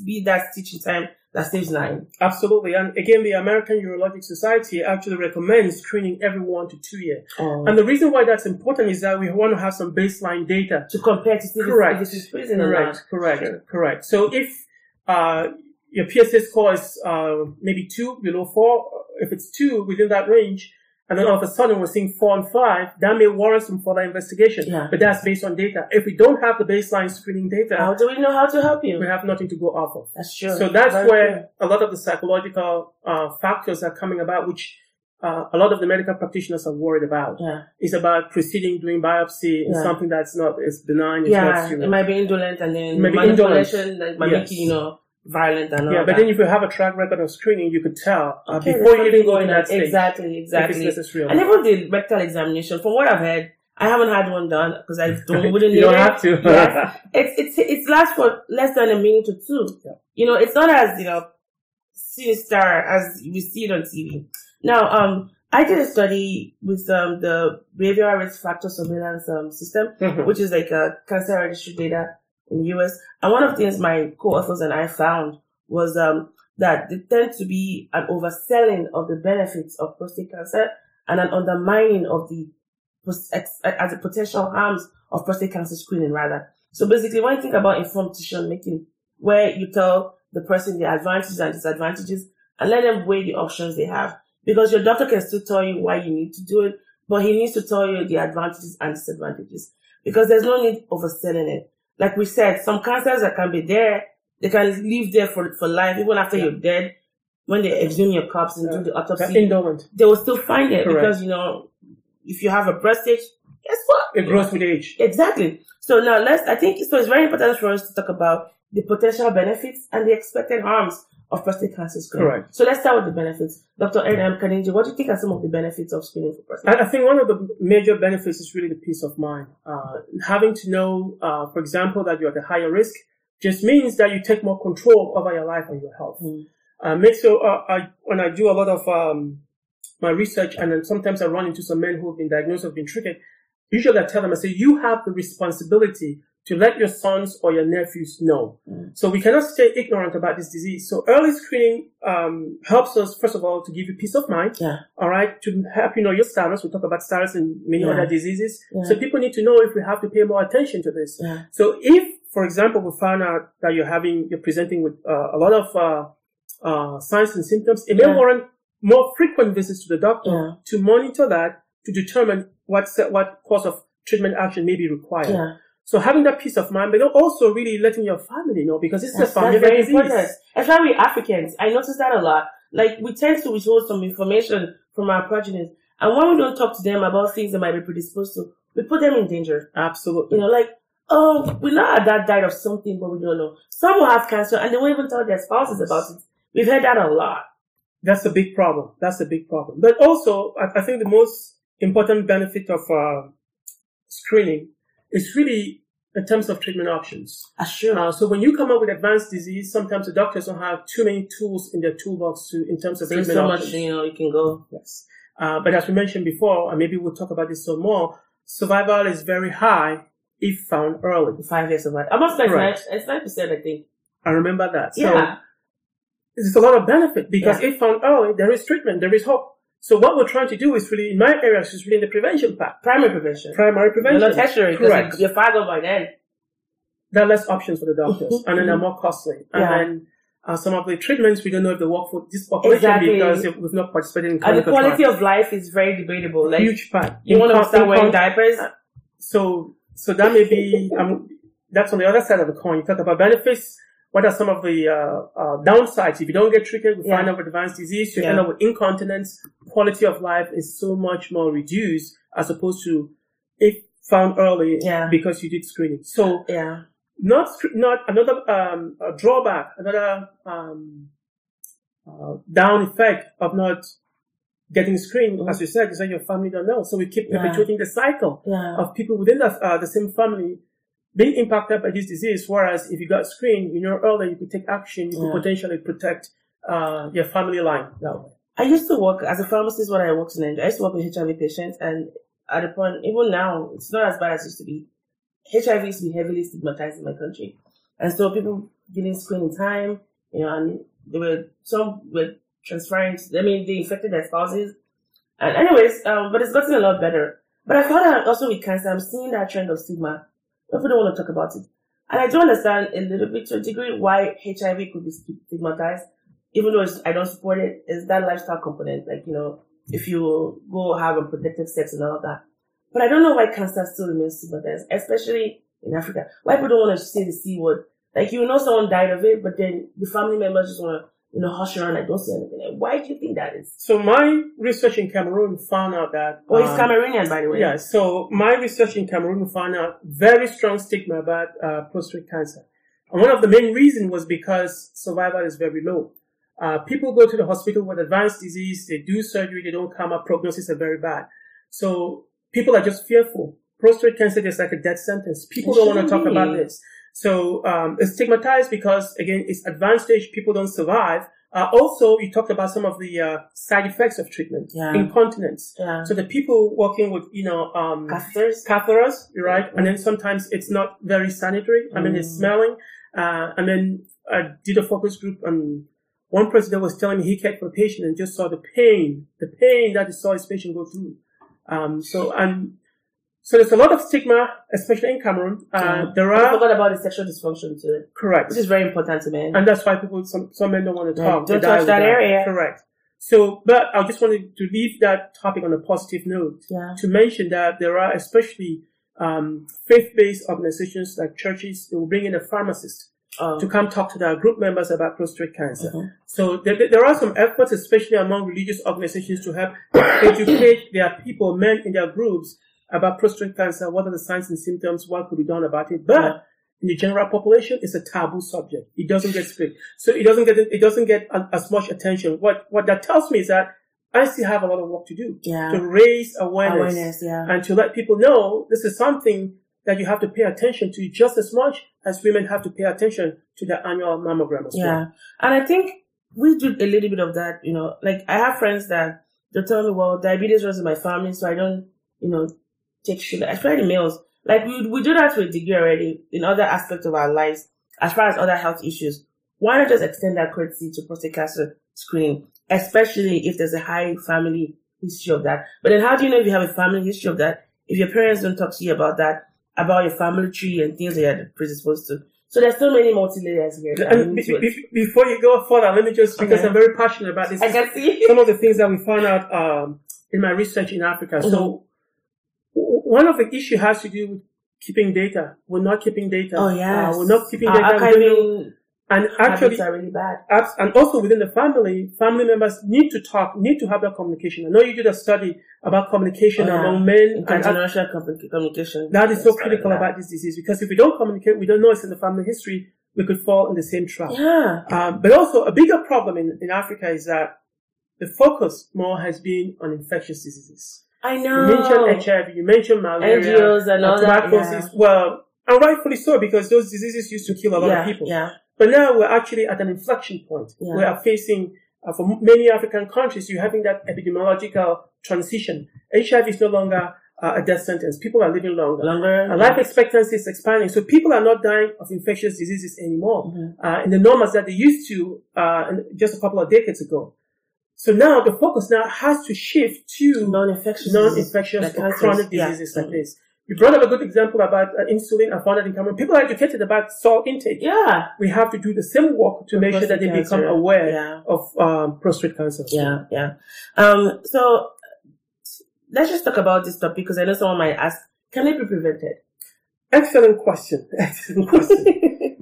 be that teaching time that stage nine. Absolutely. And again, the American Urologic Society actually recommends screening every one to two years. And the reason why that's important is that we want to have some baseline data. to compare to see if Correct. if it's prison or Correct, not. correct, Sure. correct. So if uh, your PSA score is uh, maybe two, below four, if it's two within that range, and then all of a sudden we're seeing four and five, that may warrant some further investigation. Yeah. But that's based on data. If we don't have the baseline screening data, How do we know how to help you? we have nothing to go off of. That's true. So that's Very where a lot of the psychological uh, factors are coming about, which uh, a lot of the medical practitioners are worried about. Yeah. It's about proceeding doing biopsy Yeah. something that's not as benign. It's not Yeah. serious. It might be indolent and then It might be indolent. manipulation that might Yes. make you, you know, violent and all Yeah, but that. then if you have a track record of screening, you could tell uh, Okay, before you even go in that stage Exactly, if exactly. it's necessary. or And not. even the rectal examination, from what I've heard, I haven't had one done because I *laughs* don't wouldn't you don't it. have to. Yes. *laughs* It's it's it's lasts for less than a minute or two. Yeah. You know, it's not as you know sinister as we see it on TV. Now, um, I did a study with um the behavioral risk factor surveillance um system, Mhm. which is like a cancer registry data in the US. And one of the things my co-authors and I found was um that there tend to be an overselling of the benefits of prostate cancer and an undermining of the as a potential harms of prostate cancer screening rather. So basically, when you think about informed decision making, where you tell the person the advantages and disadvantages and let them weigh the options they have, because your doctor can still tell you why you need to do it, but he needs to tell you the advantages and disadvantages because there's no need overselling it. Like we said, some cancers that can be there, they can live there for, for life, even after Yeah. you're dead. When they exhume your corpse and Yeah. do the autopsy, they will still find it Correct. because, you know, if you have a prostate, guess what? It grows with age. Exactly. So now let's, I think so it's very important for us to talk about the potential benefits and the expected harms of prostate cancer screening. Correct. So let's start with the benefits. Dr. Ernam Kaninjing, what do you think are some of the benefits of screening for prostate? I, I think one of the major benefits is really the peace of mind. Uh, having to know, uh, for example, that you're at a higher risk just means that you take more control over your life and your health. Mm. Uh, makes so uh, I, when I do a lot of um, my research, and then sometimes I run into some men who have been diagnosed, have been treated. Usually, I tell them, I say, you have the responsibility to let your sons or your nephews know. Mm. So we cannot stay ignorant about this disease. So early screening um, helps us, first of all, to give you peace of mind. Yeah. All right, to help you know your status. We talk about status and many Yeah. other diseases. Yeah. So people need to know if we have to pay more attention to this. Yeah. So if, for example, we found out that you're having, you're presenting with uh, a lot of uh, uh, signs and symptoms, it may warrant more frequent visits to the doctor to monitor that to determine what what course of treatment action may be required. So having that peace of mind, but also really letting your family know because it's That's, a that's family very disease. important. Especially we Africans. I notice that a lot. Like we tend to withhold some information from our progenitors. And when we don't talk to them about things they might be predisposed to, we put them in danger. Absolutely. You know, like, oh, we know our dad died of something, but we don't know. Some will have cancer and they won't even tell their spouses about it. We've heard that a lot. That's a big problem. That's a big problem. But also, I, I think the most important benefit of uh, screening is really in terms of treatment options. Uh, sure. Uh, so when you come up with advanced disease, sometimes the doctors don't have too many tools in their toolbox to in terms of There's treatment so options. much, you know, you can go. Yes. Uh, but as we mentioned before, and maybe we'll talk about this some more, survival is very high if found early. Five years of life. Almost like Right. it's nine percent, I think. I remember that. So Yeah. there's a lot of benefit because Yeah. if found early, there is treatment, there is hope. So what we're trying to do is really, in my area, is just really in the prevention part. Primary prevention. Primary You're prevention. not tertiary Correct. because you're five by then. There are less options for the doctors, Mhm, and then they're mhm. more costly. And Yeah. then uh, some of the treatments, we don't know if they work for this population Exactly. because we've not participated in clinical And the quality trials. of life is very debatable. Like, huge part. you want to start wearing income- diapers? So, so that may be, um, that's on the other side of the coin. You talk about benefits. What are some of the uh, uh, downsides? If you don't get treated, we find Yeah. out with advanced disease, you Yeah. end up with incontinence. Quality of life is so much more reduced as opposed to if found early Yeah. because you did screening. So, Yeah. not not another um, drawback, another um, uh, down effect of not getting screened, Mhm. as you said, is that your family don't know. So we keep perpetuating the cycle of people within the, uh, the same family being impacted by this disease. Whereas if you got screened, you know earlier, you could take action, you Yeah. could potentially protect uh, your family line that way. I used to work as a pharmacist when I worked in India. I used to work with HIV patients, and at the point, even now, it's not as bad as it used to be. HIV used to be heavily stigmatized in my country, and so people didn't screen in time, you know, and they were some were transferring. I mean, they infected their spouses, and anyways, um, but it's gotten a lot better. But I found out also with cancer, I'm seeing that trend of stigma. People don't want to talk about it, and I do understand a little bit to a degree why HIV could be stigmatized even though I don't support it. it, is that lifestyle component. Like, you know, if you go have unprotected sex and all of that. But I don't know why cancer still remains stigmatized, especially in Africa. Why people don't want to say the C word. Like, you know someone died of it, but then the family members just want to, you know, hush around like, don't say anything. Like, why do you think that is? So my research in Cameroon found out that Oh, he's um, Cameroonian, by the way. Yeah, so my research in Cameroon found out very strong stigma about uh, prostate cancer. And one of the main reasons was because survival is very low. Uh, people go to the hospital with advanced disease, they do surgery, they don't come up, prognosis are very bad. So people are just fearful. Prostate cancer is like a death sentence. People It don't want to talk about this. So um, it's stigmatized because again, it's advanced stage. People don't survive. Uh, also, you talked about some of the uh, side effects of treatment, Yeah. incontinence. Yeah. So the people working with, you know, um, Catheters. catheters, you're right? And then sometimes it's not very sanitary. I mean, it's Mm. smelling. Uh, and then I did a focus group and one president was telling me he cared for a patient and just saw the pain, the pain that he saw his patient go through. Um, so, and so there's a lot of stigma, especially in Cameroon. Uh, Yeah. there I are, forgot about the sexual dysfunction too, correct. This is very important to men. And that's why people, some, some men don't want to talk. Don't touch that area. Correct. So, but I just wanted to leave that topic on a positive note yeah. to mention that there are especially um, faith-based organizations like churches that will bring in a pharmacist Oh. to come talk to their group members about prostate cancer. Mhm. So there- there are some efforts, especially among religious organizations, to help educate their people, men in their groups, about prostate cancer. What are the signs and symptoms? What could be done about it? But Yeah. in the general population, it's a taboo subject. It doesn't get split, so it doesn't get it doesn't get as much attention. What what that tells me is that I still have a lot of work to do Yeah. to raise awareness, Awareness, yeah. and to let people know this is something that you have to pay attention to just as much as women have to pay attention to their annual mammogram as Yeah. well. And I think we do a little bit of that, you know, like I have friends that they tell me, well, diabetes runs in my family, so I don't, you know, take sugar, especially males. Like we, we do that to a degree already in other aspects of our lives, as far as other health issues. Why not just extend that courtesy to prostate cancer screening, especially if there's a high family history of that? But then how do you know if you have a family history of that if your parents don't talk to you about that, about your family tree and things that you're predisposed to? So there's so many multi layers here. And we be- need to be- before you go further, let me just because Okay. I'm very passionate about this. I can see. some of the things that we found out um, in my research in Africa. So w- one of the issue has to do with keeping data. We're not keeping data. Oh yes, Uh, we're not keeping data. Archiving And actually, are really bad. abs- and also within the family, family members need to talk, need to have that communication. I know you did a study about communication Oh, yeah. among men and Intergenerational communication. That is so critical about this disease because if we don't communicate, we don't know it's in the family history, we could fall in the same trap. Yeah. Um, but also a bigger problem in, in Africa is that the focus more has been on infectious diseases. I know. You mentioned HIV, you mentioned malaria, NGOs and all that, tuberculosis. yeah. Well, and rightfully so because those diseases used to kill a lot yeah, of people. Yeah. But now we're actually at an inflection point. Yeah. We are facing, uh, for many African countries, you're having that epidemiological transition. HIV is no longer uh, a death sentence. People are living longer. Longer. And life expectancy is expanding. So people are not dying of infectious diseases anymore Mhm. uh, in the numbers that they used to uh, just a couple of decades ago. So now the focus now has to shift to non-infectious. non-infectious like or cancers. chronic Yeah. diseases like Mhm. this. You brought up a good example about uh, insulin. I found that in Cameroon. People are educated about salt intake. Yeah. We have to do the same work to make sure that they Prostate become aware Yeah. of um, prostate cancer. Yeah. Yeah. Um, so let's just talk about this topic because I know someone might ask, can it be prevented? Excellent question. *laughs* Excellent question.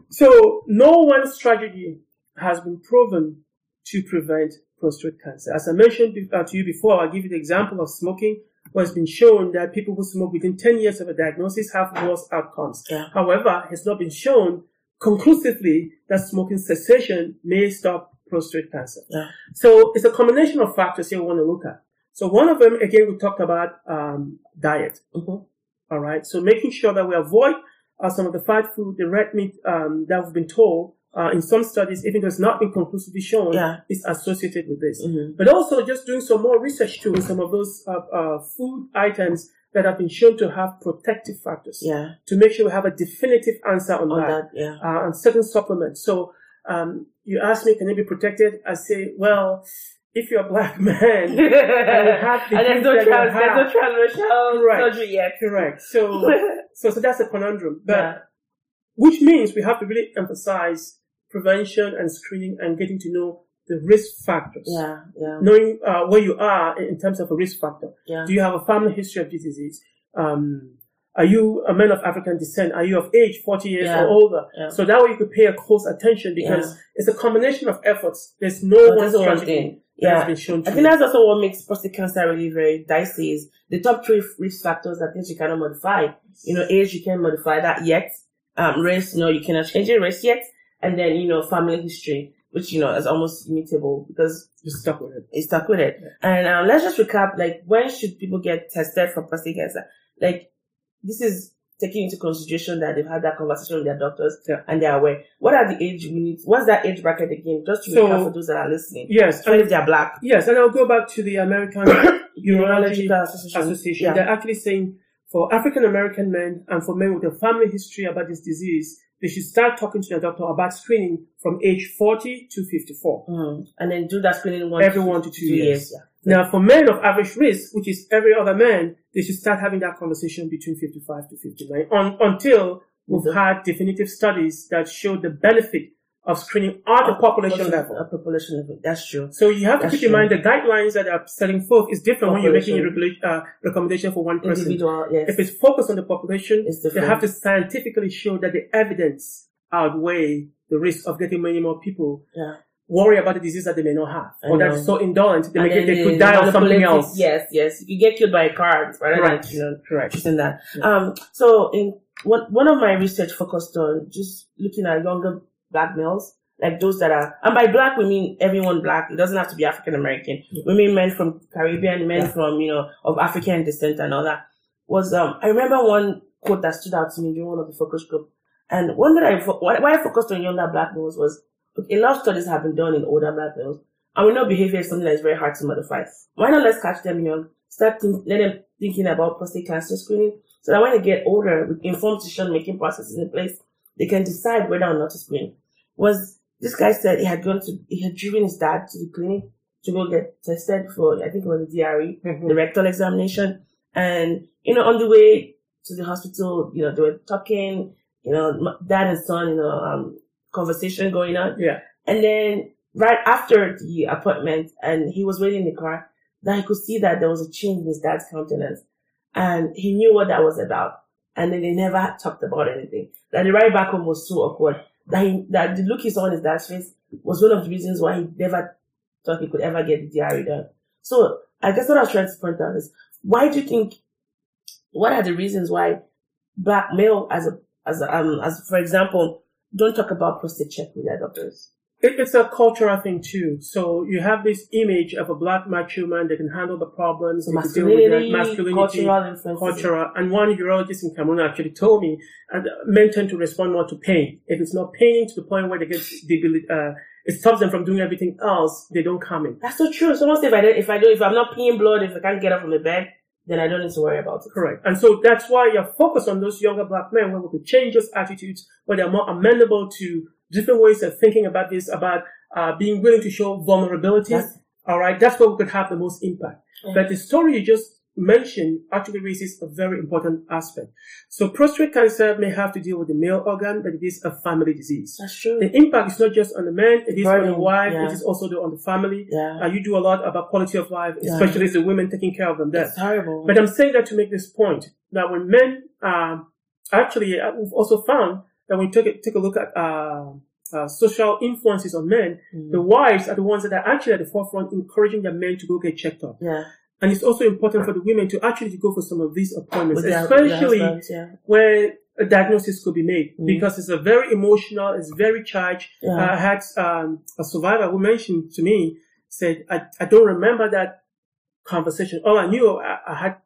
*laughs* so no one strategy has been proven to prevent prostate cancer. As I mentioned uh, to you before, I'll give you the example of smoking, where it's been shown that people who smoke within 10 years of a diagnosis have worse outcomes. Yeah. However, it's not been shown conclusively that smoking cessation may stop prostate cancer. Yeah. So it's a combination of factors here we want to look at. So one of them, again, we talked about um, diet. Mhm. All right. So making sure that we avoid uh, some of the fried food, the red meat um, that we've been told uh, in some studies, even though it's not been conclusively shown, Yeah. is associated with this. Mhm. But also just doing some more research too in some of those uh, uh, food items that have been shown to have protective factors Yeah. to make sure we have a definitive answer on, On that, that. Yeah. uh, on certain supplements. So um, you ask me, can it be protected? I say, well, if you're a black *laughs* man, *laughs* and have the there's no trans, there's no transracial Right. surgery yet. correct. So, *laughs* so, so that's a conundrum. But yeah. which means we have to really emphasize prevention and screening and getting to know the risk factors. Yeah. Yeah. Knowing uh, where you are in terms of a risk factor. Yeah. Do you have a family history of this disease? Um, are you a man of African descent? Are you of age, 40 years Yeah. or older? Yeah. So that way you could pay a close attention because Yeah. it's a combination of efforts. There's no But one strategy thing. that has Yeah. been shown to I think that's also what makes prostate cancer really very dicey is the top three risk factors are things you cannot modify. You know, age, you can't modify that yet. Um, race, no, you cannot change your race yet. And then, you know, family history, which, you know, is almost immutable because Just stuck with it. it's stuck with it. And, um, let's just recap, like, when should people get tested for prostate cancer? Like, this is taking into consideration that they've had that conversation with their doctors Yeah. and they're aware. What are the age we need? What's that age bracket again? Just to So- recap for those that are listening. Yes. And, if they're black. yes. And I'll go back to the American *coughs* Urology Urological Association. Association. Yeah. They're actually saying for African American men and for men with a family history about this disease, they should start talking to their doctor about screening from age 40 to 54. Mm. And then do that screening one Every one to two years. Yeah. Now, for men of average risk, which is every other man, they should start having that conversation between 55 to 59 on, until we've Mhm. had definitive studies that show the benefit of screening at the population level. At population level. That's true. So you have to That's keep in mind the guidelines that are setting forth is different when you're making a Population. uh, recommendation for one person. Individual, yes. If it's focused on the population, they have to scientifically show that the evidence outweigh the risk of getting many more people yeah. worry about the disease that they may not have, I or that's so indolent they, may get, they could die of something else. Yes, yes. You get killed by a car rather Correct. than, you know, Correct. choosing that. Yeah. Um, so in one, one of my research focused on just looking at younger black males, like those that are, and by black we mean everyone black. It doesn't have to be African American. We mean men from Caribbean, men Yeah. from, you know, of African descent and all that. Was, um, I remember one quote that stood out to me during one of the focus group. And one that I, why why I focused on younger black males was, a lot of studies have been done in older black males. And we know behavior is something that is very hard to modify. Why not let's catch them young, start think, let them thinking about prostate cancer screening, so that when they get older, with informed decision making processes in place, they can decide whether or not to screen. Was this guy said he had gone to, he had driven his dad to the clinic to go get tested for, I think it was the DRE, Mhm. the rectal examination. And, you know, on the way to the hospital, you know, they were talking, you know, dad and son, you know, um, conversation going on. Yeah. And then right after the appointment and he was waiting in the car, that he could see that there was a change in his dad's countenance and he knew what that was about. And then they never talked about anything. That the ride back home was so awkward. that he, that the look he saw on his dad's face was one of the reasons why he never thought he could ever get the DRE done. So I guess what I was trying to point out is why do you think what are the reasons why black male as a as a, um as for example don't talk about prostate check with their doctors? It, it's a cultural thing too. So you have this image of a black macho man that can handle the problems, So they can deal with masculinity, that, masculinity, cultural cultural. And one urologist in Cameroon actually told me, and men tend to respond more to pain. If it's not paining to the point where they get debil- uh, it stops them from doing everything else, they don't come in. That's so true. Someone say if I don't, if I don't, if I'm not peeing blood, if I can't get up from the bed, then I don't need to worry about it. Correct. And so that's why you're focused on those younger black men where we could change those attitudes, where they're more amenable to different ways of thinking about this, about uh, being willing to show vulnerability. Yes. All right. That's where we could have the most impact. Yeah. But the story you just mentioned actually raises a very important aspect. So prostate cancer may have to deal with the male organ, but it is a family disease. That's true. The impact is not just on the man, it is on the wife, yeah. it is also on the family. Yeah. Uh, you do a lot about quality of life, Yeah. especially as the women taking care of them there. It's horrible. But I'm saying that to make this point that when men, um, actually, uh, we've also found that when you take a, take a look at uh, uh, social influences on men, Mm. the wives are the ones that are actually at the forefront encouraging their men to go get checked up. yeah. And it's also important for the women to actually go for some of these appointments, their, their especially husbands, yeah. where a diagnosis could be made Mm. because it's a very emotional, it's very charged. Yeah. I had um, a survivor who mentioned to me, said, I, I don't remember that conversation. All I knew, I, I had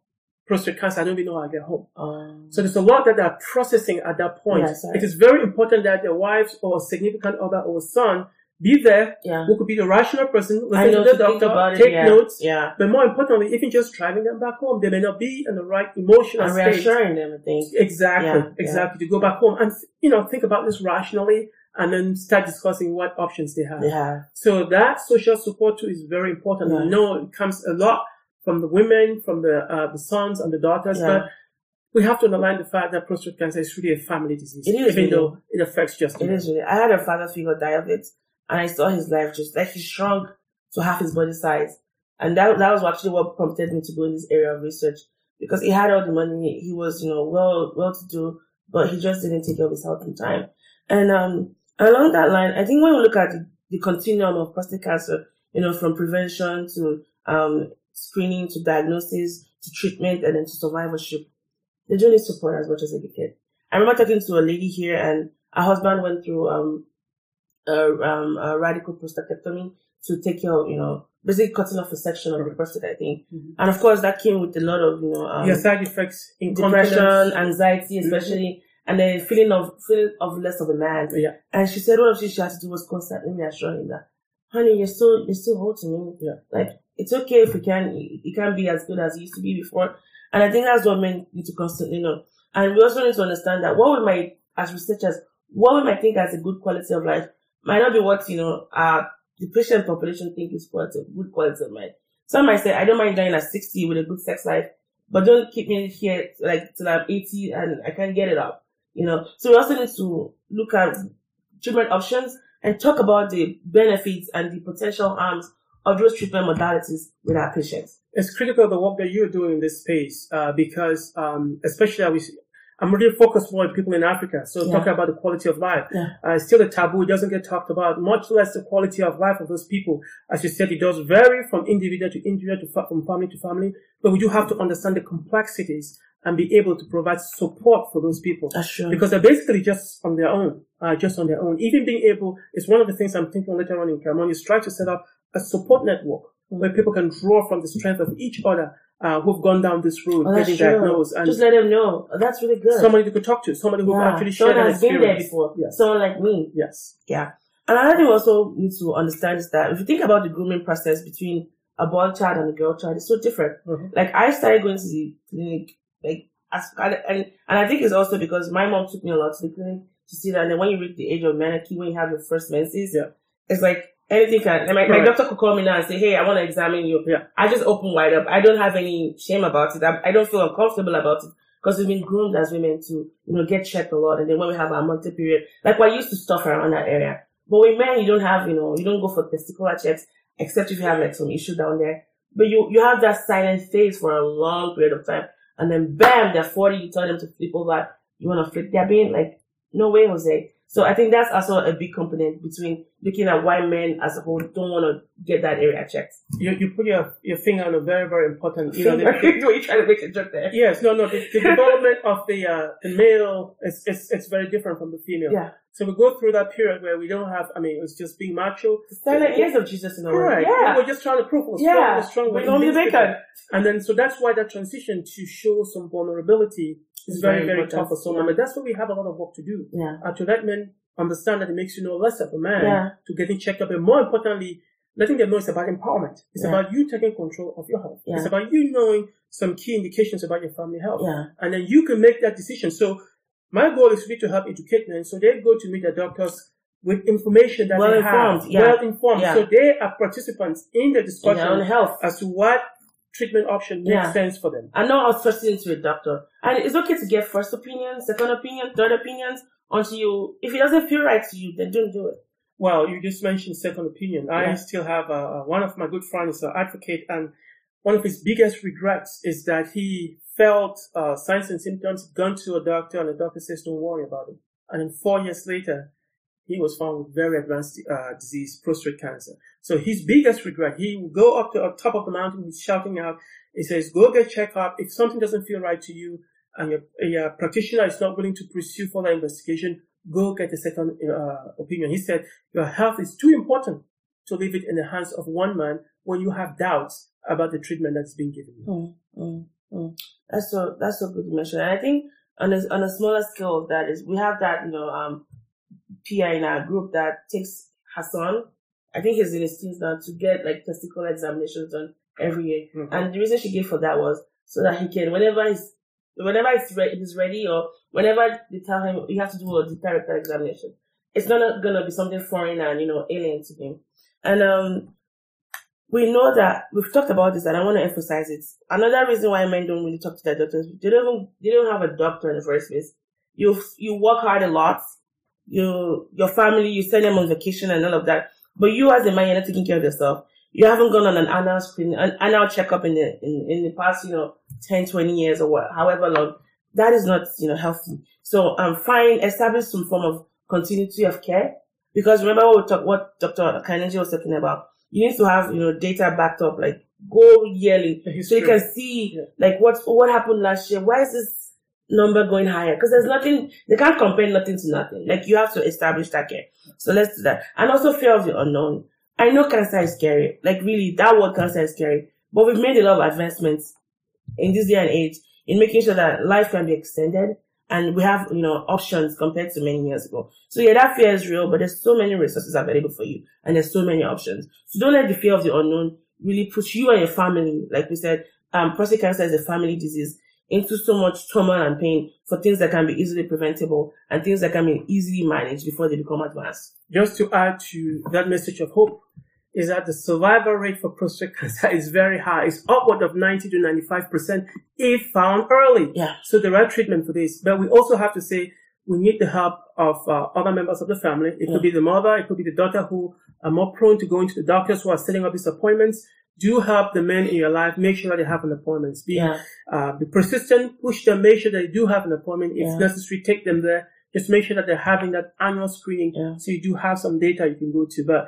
prostate cancer. I don't even know how I get home. Um, So there's a lot that they're processing at that point. Right. it is very important that their wives or significant other or son be there, yeah. who could be the rational person, listen to the to doctor, about it. take yeah. notes. Yeah. But more importantly, even just driving them back home, they may not be in the right emotional And state. reassuring them, I think. Exactly, Yeah, exactly. To go back home and you know think about this rationally, and then start discussing what options they have. Yeah. So that social support too is very important. I know it comes a lot from the women, from the uh, the sons and the daughters, Yeah. but we have to underline the fact that prostate cancer is really a family disease, It is even really. though it affects just It men. really. I had a father figure die of it, and I saw his life just like he shrunk to half his body size, and that that was actually what prompted me to go in this area of research because he had all the money, he was you know well well to do, but he just didn't take care of his health in time. And um along that line, I think when we look at the, the continuum of prostate cancer, you know, from prevention to um screening to diagnosis to treatment and then to survivorship, they do need support as much as they can. I remember talking to a lady here and her husband went through um a, um, a radical prostatectomy to take care of, you know, basically cutting off a section of the prostate, I think. Mhm. And of course, that came with a lot of, you know, um, Your side effects, depression, anxiety, especially, and then feeling of feeling of less of a man. Yeah. And she said one of the things she had to do was constantly reassuring him that, honey, you're still you're still whole to me. Yeah. Like it's okay if you can you can't be as good as you used to be before. And I think that's what men need to constantly know. And we also need to understand that what we might as researchers, what we might think as a good quality of life might not be what, you know, uh the patient population think is quality good quality of life. Some might say, I don't mind dying at sixty with a good sex life, but don't keep me here like till I'm eighty and I can't get it up. You know. So we also need to look at treatment options and talk about the benefits and the potential harms of those treatment modalities with our patients. it's critical the work that you're doing in this space uh, because um, especially was, I'm really focused more on people in Africa. So Yeah. talking about the quality of life, Yeah. uh, still a taboo. It doesn't get talked about, much less the quality of life of those people. As you said, it does vary from individual to individual, to fa- from family to family. But we do have to understand the complexities and be able to provide support for those people That's true. because they're basically just on their own, uh, just on their own. Even being able, it's one of the things I'm thinking later on in Cameroon is try to set up a support network where people can draw from the strength of each other uh, who've gone down this road, Oh, getting true. diagnosed, and Just let them know. Oh, That's really good. somebody they could talk to, somebody who yeah. actually shared Someone an has been there before. Yes. Someone like me. Yes. Yeah. And another thing we also need to understand is that if you think about the grooming process between a boy child and a girl child, it's so different. Mhm. Like I started going to the clinic, like as and and and I think it's also because my mom took me a lot to the clinic to see that. And then when you reach the age of menarche, when you have your first menses, Yeah. it's like anything can. And my, my doctor could call me now and say, "Hey, I want to examine you." Yeah. I just open wide up. I don't have any shame about it. I, I don't feel uncomfortable about it because we've been groomed as women to, you know, get checked a lot. And then when we have our monthly period, like we're used to stuff around that area. But with men, you don't have, you know, you don't go for testicular checks except if you have like some issue down there. But you, you have that silent phase for a long period of time. And then bam, they're 40, you tell them to flip over. You want to flip. They're being like, no way, Jose. So I think that's also a big component between looking at why men as a whole don't want to get that area checked. You, you put your, your finger on a very, very important, you know, *laughs* the, Were you trying to make a joke there? yes, no, no, the, the development of the, uh, the male is, is, it's very different from the female. Yeah. So we go through that period where we don't have, I mean, it's just being macho. The silent years of Jesus in our. Right. Yeah. We're just trying to prove we're strong, Yeah. we're strong, we're only bacon. And then, so that's why that transition to show some vulnerability It's very, very very tough for some Yeah. women. That's why we have a lot of work to do. Yeah. Uh, to let men understand that it makes you no less of a man, Yeah. to getting checked up, and more importantly, letting them know it's about empowerment. It's Yeah. about you taking control of your health. Yeah. It's about you knowing some key indications about your family health. Yeah. And then you can make that decision. So my goal is really to help educate men so they go to meet their doctors with information that Well they informed, have, well informed. So they are participants in the discussion own health. as to what treatment option makes Yeah. sense for them. I know I was trusting into a doctor. And it's okay to get first opinion, second opinion, third opinions until you, if it doesn't feel right to you, then don't do it. Well, you just mentioned second opinion. I Yeah. still have uh, uh, one of my good friends, an advocate, and one of his biggest regrets is that he felt uh, signs and symptoms, gone to a doctor, and the doctor says, "Don't worry about it." And then four years later, he was found with very advanced uh, disease, prostate cancer. So his biggest regret, he will go up to the top of the mountain, he's shouting out, he says, "Go get checked up. If something doesn't feel right to you, and your, your practitioner is not willing to pursue further investigation, go get a second uh, opinion." He said, "Your health is too important to leave it in the hands of one man when you have doubts about the treatment that's being given you." Mm, mm, mm. That's so that's so good mention. I think on a on a smaller scale of that is we have that you know um PI in our group that takes Hassan. I think he's in his teens now to get like testicular examinations done every year. Mhm. And the reason she gave for that was so that he can whenever he's whenever he's, re- he's ready or whenever they tell him you have to do a deep character examination, it's not gonna be something foreign and you know alien to him. And um we know that we've talked about this and I want to emphasize it. Another reason why men don't really talk to their doctors, they don't even, they don't have a doctor in the first place. You, you work hard a lot. You, your family, you send them on vacation and all of that. But you as a man, you're not taking care of yourself. You haven't gone on an annual screening, an annual checkup in the, in, in the past, you know, 10, 20 years or what, however long. That is not, you know, healthy. So, I'm um, find, establish some form of continuity of care. Because remember what we talk, what Dr. Kaninjing was talking about you need to have you know data backed up like go yearly so you can see Yeah. like what what happened last year why is this number going higher. Because there's nothing they can't compare nothing to nothing. Like you have to establish that care so let's do that. And also fear of the unknown. I know cancer is scary. Like really that word cancer is scary. But we've made a lot of advancements in this day and age in making sure that life can be extended. And we have, you know, options compared to many years ago. So yeah, that fear is real, but there's so many resources available for you. And there's so many options. So don't let the fear of the unknown really push you and your family. Like we said, um, prostate cancer is a family disease into so much trauma and pain for things that can be easily preventable and things that can be easily managed before they become advanced. Just to add to that message of hope, is that the survival rate for prostate cancer is very high. It's upward of 90 to 95% if found early. Yeah. So there are treatment for this. But we also have to say we need the help of uh, other members of the family. It Yeah. could be the mother, it could be the daughter who are more prone to going to the doctors who are setting up these appointments. Do help the men in your life. Make sure that they have an appointment. Be, Yeah. uh, be persistent. Push them. Make sure that they do have an appointment. If Yeah. necessary, take them there. Just make sure that they're having that annual screening. Yeah. So you do have some data you can go to. But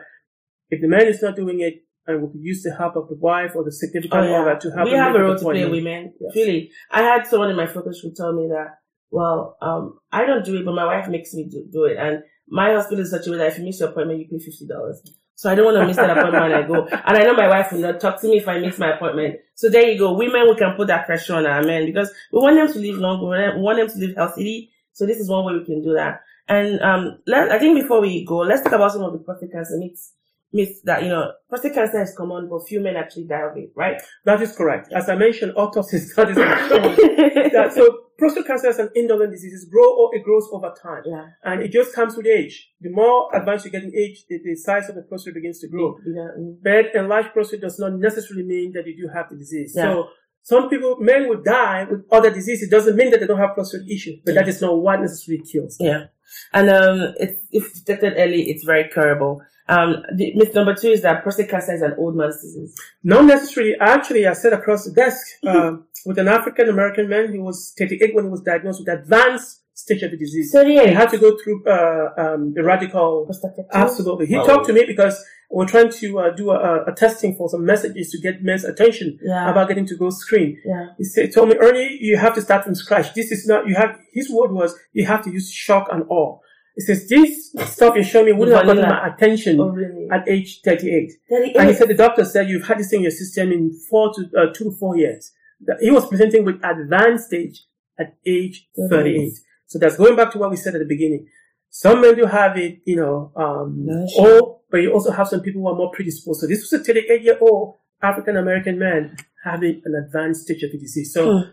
if the man is not doing it, and we could use the help of the wife or the significant other to help we them have a role to play, women. Yes. Really, I had someone in my focus group tell me that. Well, um, I don't do it, but my wife makes me do, do it, and my hospital is such a way that if you miss your appointment, you pay fifty dollars. So I don't want to miss that appointment when I go, and I know my wife will not talk to me if I miss my appointment. So there you go, women. We can put that pressure on our men because we want them to live longer. We want them- to live healthily. So this is one way we can do that. And um, let, I think before we go, let's talk about some of the prostate cancer myths. Myths that you know, prostate cancer is common, but few men actually die of it, right? That is correct. As I mentioned, autopsies *laughs* that is shown. *laughs* that, so prostate cancer is an indolent disease. It grow or it grows over time, yeah. and it just comes with age. The more advanced you get in age, the, the size of the prostate begins to grow. Yeah. But enlarged prostate does not necessarily mean that you do have the disease. Yeah. So some people, men will die with other diseases. It doesn't mean that they don't have prostate issue, but that is not what necessarily kills. Yeah. And um, it, if detected early, it's very curable. Um, the myth number two is that prostate cancer is an old man's disease. Not necessarily. Actually, I sat across the desk um, with an African American man. who was 38 when he was diagnosed with advanced stage of the disease. 38. He had to go through uh, um, the radical. Prostatectomy? Absolutely. He Oh. talked to me because we're trying to uh, do a, a testing for some messages to get men's attention Yeah. about getting to go screen. Yeah. He said, told me, Ernie, you have to start from scratch. This is not, you have, his word was, you have to use shock and awe. He says, this stuff you're showing me wouldn't have gotten my attention Oh, really? at age 38. 38. And he said the doctor said you've had this thing in your system in four to uh, two to four years. He was presenting with advanced stage at age 38. So that's going back to what we said at the beginning. Some men do have it, you know, um, No, sure. or, but you also have some people who are more predisposed. So this was a 38 year old African American man having an advanced stage of the disease. So Hmm.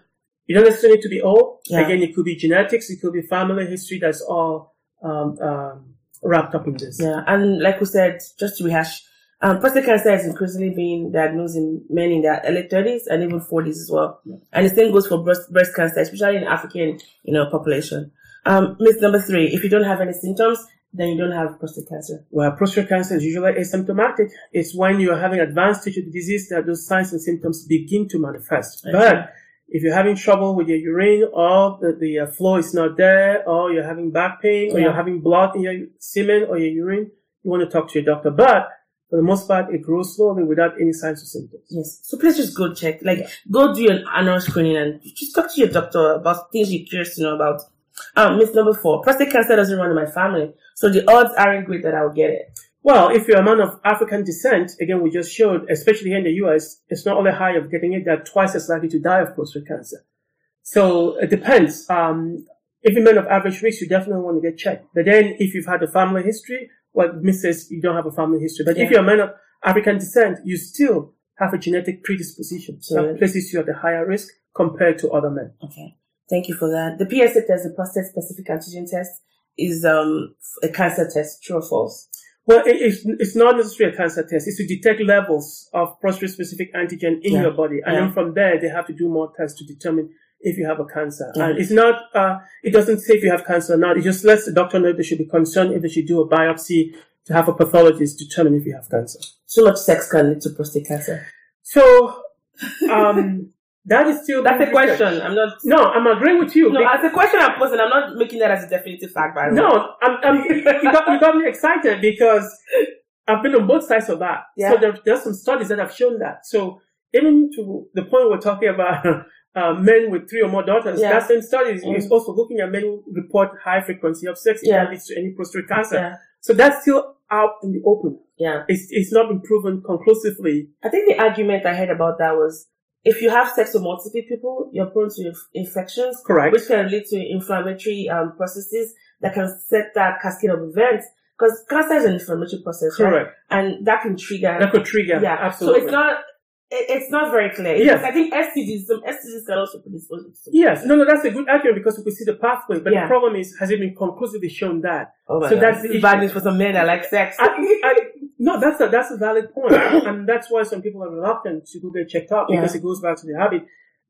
you don't necessarily need to be old. Yeah. Again, it could be genetics, it could be family history. That's all um, um, wrapped up in this. Yeah, and like we said, just to rehash, um, prostate cancer is increasingly being diagnosed in men in their early 30s and even 40s as well. And the same goes for breast, breast cancer, especially in African, you know, population. Um, myth number three, if you don't have any symptoms, then you don't have prostate cancer. Well, prostate cancer is usually asymptomatic. It's when you're having advanced stage of the disease that those signs and symptoms begin to manifest. Okay. But if you're having trouble with your urine or the, the uh, flow is not there or you're having back pain or Yeah. you're having blood in your semen or your urine, you want to talk to your doctor. But for the most part, it grows slowly without any signs or symptoms. Yes. So please just go check, like, go do an annual screening and just talk to your doctor about things you're curious to know about. Um, myth number four, prostate cancer doesn't run in my family, so the odds aren't great that I'll get it. Well, if you're a man of African descent, again, we just showed, especially here in the US, it's not only high of getting it, they're twice as likely to die of prostate cancer. So it depends. Um, if you're a man of average risk, you definitely want to get checked. But then if you've had a family history, well, Mrs. You don't have a family history. But if you're a man of African descent, you still have a genetic predisposition. So So- that places you at a higher risk compared to other men. Okay. Thank you for that. The PSA test, the prostate specific antigen test, is um a cancer test. True or false? Well, it, it's, it's not necessarily a cancer test. It's to detect levels of prostate-specific antigen in Yeah. your body. And Yeah. then from there, they have to do more tests to determine if you have a cancer. And it's not, uh, it doesn't say if you have cancer or not. It just lets the doctor know if they should be concerned if they should do a biopsy to have a pathologist determine if you have cancer. So much sex can lead to prostate cancer. So, um, *laughs* that is still That's a being researched. question. I'm not. No, I'm agreeing with you. No, as a question I'm posing, I'm not making that as a definitive fact. By the way. No, I'm, I'm, you, got, you got me excited because I've been on both sides of that. Yeah. So there, there's some studies that have shown that. So even to the point we're talking about *laughs* uh, men with three or more daughters, Yeah. that same study is, Mm. is also looking at men who report high frequency of sex Yeah. that leads to any prostate cancer. Yeah. So that's still out in the open. Yeah. It's, it's not been proven conclusively. I think the argument I heard about that was if you have sex with multiple people, you're prone to inf- infections, Correct. which can lead to inflammatory um, processes that can set that cascade of events. Because cancer is an inflammatory process, right? Correct. And that can trigger. That could trigger. yeah. Absolutely. So it's not. it- It's not very clear. Yes. Because I think STDs, some STDs can also predispose to. Yes, no, no, that's a good argument because we could see the pathway. But Yeah. the problem is, has it been conclusively shown that? Oh my So God. that's the bad news for some men that like sex. I, I, no, that's a that's a valid point, *coughs* and that's why some people are reluctant to go get checked out because Yeah. it goes back to the habit.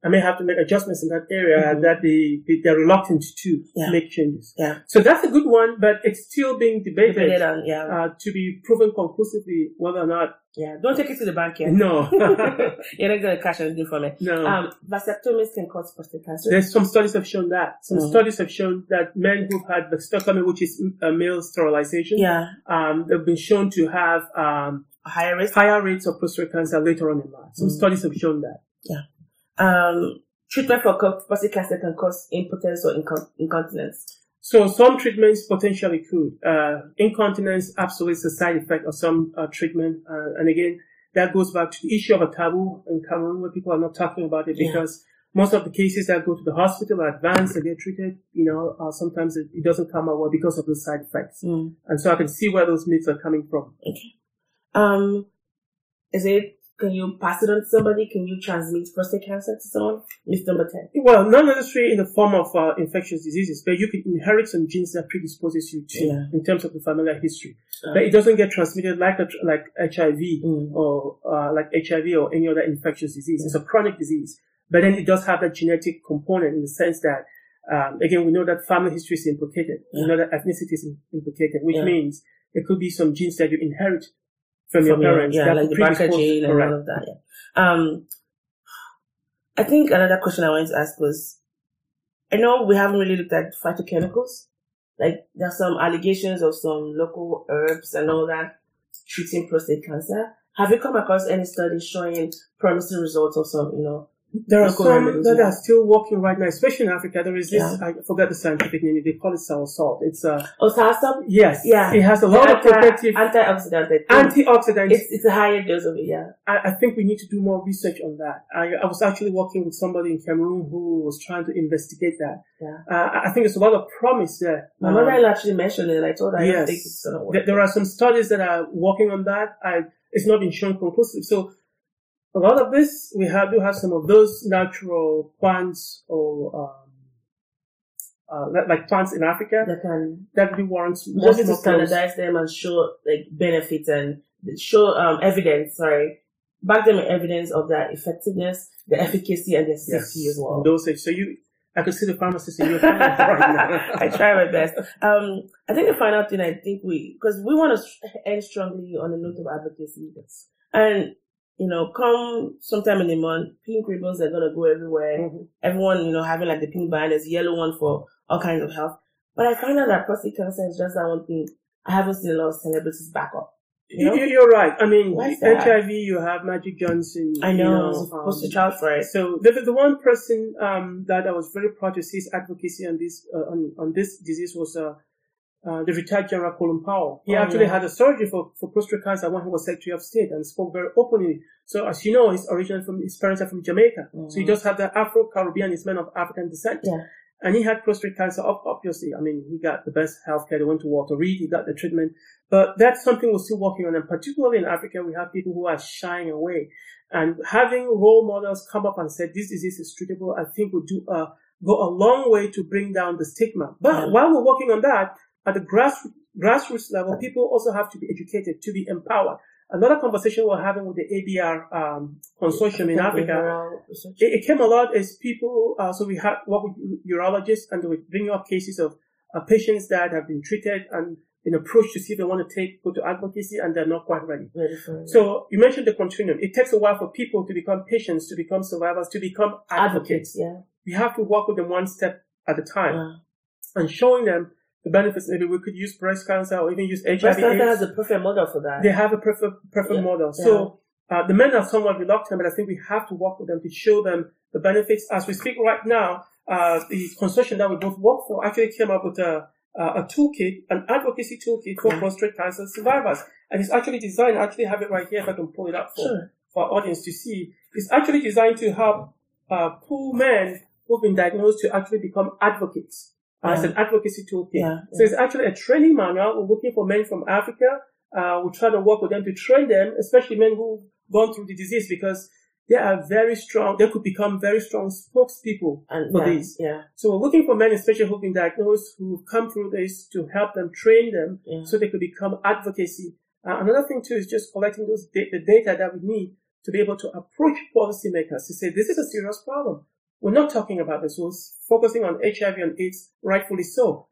I may have to make adjustments in that area Mhm. that they, they they're reluctant to Yeah. make changes. Yeah. So that's a good one, but it's still being debated Debated on, yeah. uh, to be proven conclusively whether or not. yeah. Don't take it to the bank yet. No, *laughs* You're not going to cash anything from it. no. Um, vasectomies can cause prostate cancer. There's some studies have shown that. Some Mhm. studies have shown that men who've had vasectomy, which is a male sterilization, yeah. um, they've been shown to have um, A higher risk. higher rates of prostate cancer later on in life. Some Mhm. studies have shown that. Um, treatment for prostate cancer can cause impotence or incon- incontinence. So some treatments potentially could. Uh, incontinence absolutely is a side effect of some uh, treatment. Uh, and again, that goes back to the issue of a taboo in Cameroon where people are not talking about it Yeah. because most of the cases that go to the hospital are advanced and get treated, you know, uh, sometimes it, it doesn't come out well because of the side effects. Mm. And so I can see where those myths are coming from. Okay. Um, is it, can you pass it on to somebody? Can you transmit prostate cancer to someone? Myth number 10. Well, not necessarily in the form of uh, infectious diseases, but you can inherit some genes that predisposes you to Yeah. in terms of the familial history. Uh, But it doesn't get transmitted like a, like HIV Mm. or uh, like HIV or any other infectious disease. It's a chronic disease, but then it does have that genetic component in the sense that um, again we know that family history is implicated. We know that ethnicity is implicated, which Yeah. means there could be some genes that you inherit from, your From your- parents yeah, like the BRCA and all of that. Yeah. Um, I think another question I wanted to ask was, I know we haven't really looked at phytochemicals. Like there's some allegations of some local herbs and all that treating prostate cancer. Have you come across any studies showing promising results of some, you know, There are some that yeah. are still working right now, especially in Africa. There is this, Yeah. I forgot the scientific name, they call it sour salt. It's a. oh, soursop? yes, Yeah. it has a lot of protective antioxidant. Antioxidants. It's, it's a higher dose of it, yeah. I, I think we need to do more research on that. I, I was actually working with somebody in Cameroon who was trying to investigate that. Yeah. Uh, I- think there's a lot of promise there. My Um, mother actually mentioned it, I told her I don't Yes. think it's gonna work. There, there are some studies that are working on that. I, it's not been shown conclusive. So a lot of this, we have, do have some of those natural plants or, um, uh, like- plants in Africa that can that we much just need to standardize them and show like benefits and show um evidence. Sorry, back them with evidence of their effectiveness, the efficacy, and their safety as well. dosage. So you, I could see the pharmacist in your right now. *laughs* I try my best. Um, I think the final thing I think we, because we want to end strongly on the note of advocacy. And, you know, come sometime in the month, pink ribbons are to go everywhere. Mhm. Everyone, you know, having like the pink band, there's yellow one for all kinds of health. But I find out that prostate cancer is just that one thing I haven't seen a lot of celebrities back up. You know? You- You're right. I mean, is? HIV, you have Magic Johnson. I you know, know, a um, child for it. So the, the one person um, that I was very proud to see his advocacy on this uh, on, on this disease was uh, uh, the retired General Colin Powell. He Oh, actually yeah. had a surgery for, for prostate cancer when he was Secretary of State and spoke very openly. So as you know, he's originally from his parents are from Jamaica, so he does have the Afro-Caribbean. He's man of African descent. Yeah. And he had prostate cancer. Obviously, I mean, he got the best healthcare. They went to Walter Reed. He got the treatment. But that's something we're still working on. And particularly in Africa, we have people who are shying away. And having role models come up and say this disease is treatable, I think would do uh, go a long way to bring down the stigma. But Yeah. while we're working on that, at the grass, grassroots level, people also have to be educated, to be empowered. Another conversation we're having with the ABR um, consortium in Africa it, it came a lot as people, uh, so we had work with urologists and they would bring up cases of uh, patients that have been treated and been approached to see if they want to take, go to advocacy and they're not quite ready. So you mentioned the continuum. It takes a while for people to become patients, to become survivors, to become advocates. advocates, yeah. We have to work with them one step at a time yeah. and showing them the benefits. Maybe we could use breast cancer or even use HIV. Breast cancer AIDS. has a perfect model for that. They have a perfect, perfect Yeah. model. So uh, the men are somewhat reluctant, but I think we have to work with them to show them the benefits. As we speak right now, uh, the consortium that we both work for actually came up with a, uh, a toolkit, an advocacy toolkit for Yeah. prostate cancer survivors. And it's actually designed, I actually have it right here if I can pull it up for, Sure. for our audience to see. It's actually designed to help uh, pull men who've been diagnosed to actually become advocates. It's Yeah. an advocacy toolkit. Yeah, So it's actually a training manual. We're looking for men from Africa. Uh, we try to work with them to train them, especially men who've gone through the disease because they are very strong. They could become very strong spokespeople And for yeah, these. yeah, So we're looking for men, especially who've been diagnosed, who've come through this to help them, train them yeah. so they could become advocacy. Uh, another thing too is just collecting those da- the data that we need to be able to approach policymakers to say this is a serious problem. We're not talking about this. We're focusing on HIV and AIDS, rightfully so.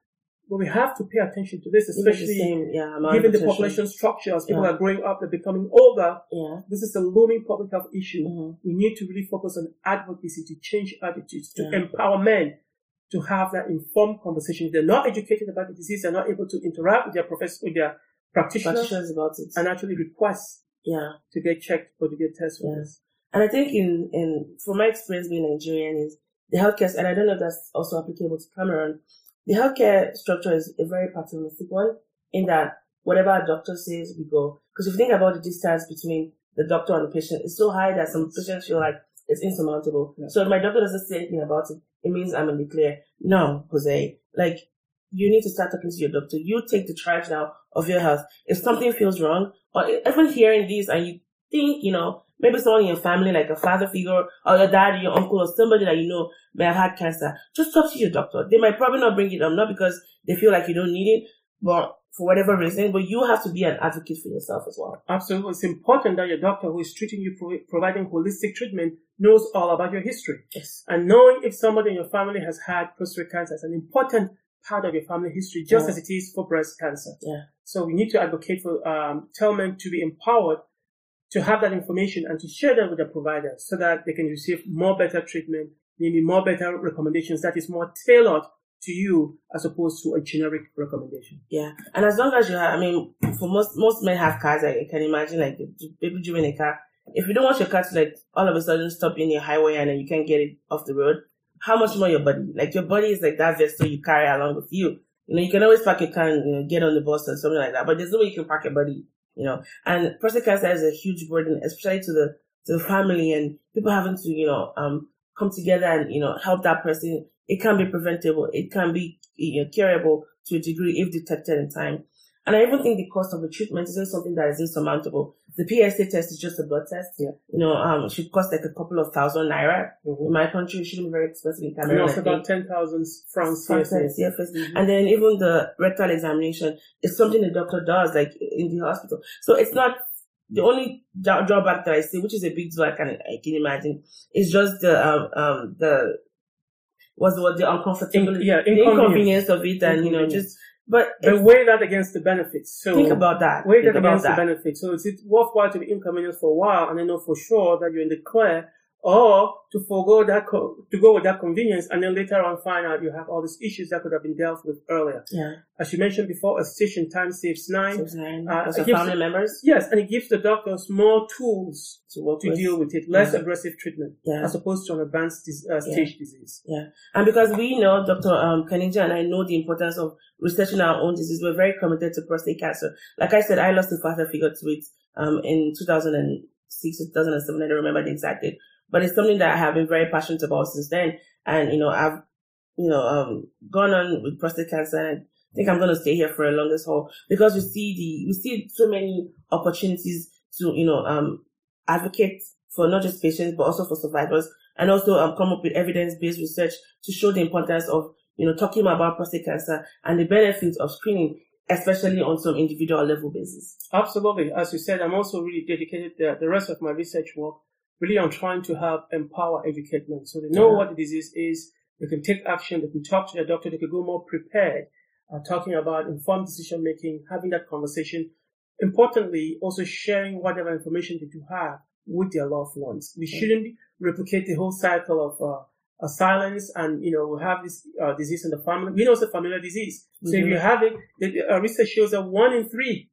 But we have to pay attention to this, especially same, yeah, given the population structure as people Yeah. are growing up, they're becoming older. Yeah. This is a looming public health issue. Mhm. We need to really focus on advocacy to change attitudes, to empower men to have that informed conversation. If they're not educated about the disease, they're not able to interact with their professor, with their practitioners, Practitioners about it. and actually request yeah. to get checked or to get tested for this. And I think in, in, from my experience being Nigerian is the healthcare, and I don't know if that's also applicable to Cameroon, the healthcare structure is a very paternalistic one in that whatever a doctor says, we go. Because if you think about the distance between the doctor and the patient, it's so high that some patients feel like it's insurmountable. Yeah. So if my doctor doesn't say anything about it, it means I'm in the clear. No, Jose, like you need to start talking to your doctor. You take the charge now of your health. If something feels wrong, or even hearing this and you think, you know, maybe someone in your family, like a father figure, or your dad, or your uncle, or somebody that you know may have had cancer, just talk to your doctor. They might probably not bring it up, not because they feel like you don't need it, but for whatever reason, but you have to be an advocate for yourself as well. Absolutely. It's important that your doctor who is treating you, pro- providing holistic treatment, knows all about your history. Yes. And knowing if somebody in your family has had prostate cancer is an important part of your family history, just Yeah. as it is for breast cancer. Yeah. So we need to advocate for, um, tell men to be empowered to have that information and to share that with their providers so that they can receive more better treatment, maybe more better recommendations that is more tailored to you as opposed to a generic recommendation. Yeah, and as long as you have, I mean, for most most men have cars. I can imagine like people driving a car. If you don't want your car to like all of a sudden stop in your highway and then you can't get it off the road, how much more your body? Like your body is like that vessel you carry along with you. You know, you can always park your car and you know get on the bus or something like that, but there's no way you can park your body. You know, and prostate cancer is a huge burden, especially to the to the family and people having to you know um come together and you know help that person it can be preventable. It can be you know, curable to a degree if detected in time. And I even think the cost of the treatment isn't something that is insurmountable. The PSA test is just a blood test. Yeah. You know, um, it should cost like a couple of thousand naira. Mm-hmm. In my country, it shouldn't be very expensive in Cameroon. And also about 10,000 francs CFA. Mm-hmm. And then even the rectal examination is something the doctor does, like in the hospital. So it's not the only drawback that I see, which is a big deal I can, I can imagine, is just the, um, um, the was what the uncomfortable, In, yeah, the inconvenience of it, and you know, just but but weigh that against the benefits. So think about that. Weigh think that against that. the benefits. So is it worthwhile to be inconvenienced for a while and then know for sure that you're in the clear or to forego that co- to go with that convenience and then later on find out you have all these issues that could have been dealt with earlier. Yeah. As you mentioned before, a station time saves nine. Saves nine. Uh, gives, family members. Yes, and it gives the doctors more tools to, to deal with it, less yeah. aggressive treatment, yeah. as opposed to an advanced uh, stage yeah. disease. Yeah, and because we know Dr. Um, Kaninjing and I know the importance of researching our own disease, we're very committed to prostate cancer. Like I said, I lost a father figure to it um, in 2006 2007. I don't remember the exact date but it's something that I have been very passionate about since then. And, you know, I've, you know, um, gone on with prostate cancer and I think I'm going to stay here for a longest haul because we see the, we see so many opportunities to, you know, um, advocate for not just patients, but also for survivors and also um, come up with evidence-based research to show the importance of, you know, talking about prostate cancer and the benefits of screening especially on some individual level basis. Absolutely. As you said, I'm also really dedicated the, the rest of my research work really on trying to help empower, educate men. So they know yeah. what the disease is, they can take action, they can talk to their doctor, they can go more prepared, uh, talking about informed decision making, having that conversation. Importantly, also sharing whatever information that you have with their loved ones. We shouldn't replicate the whole cycle of uh, silence and, you know, we have this uh, disease in the family. We know it's a familial disease. So mm-hmm. if you have it, the, research shows that one in three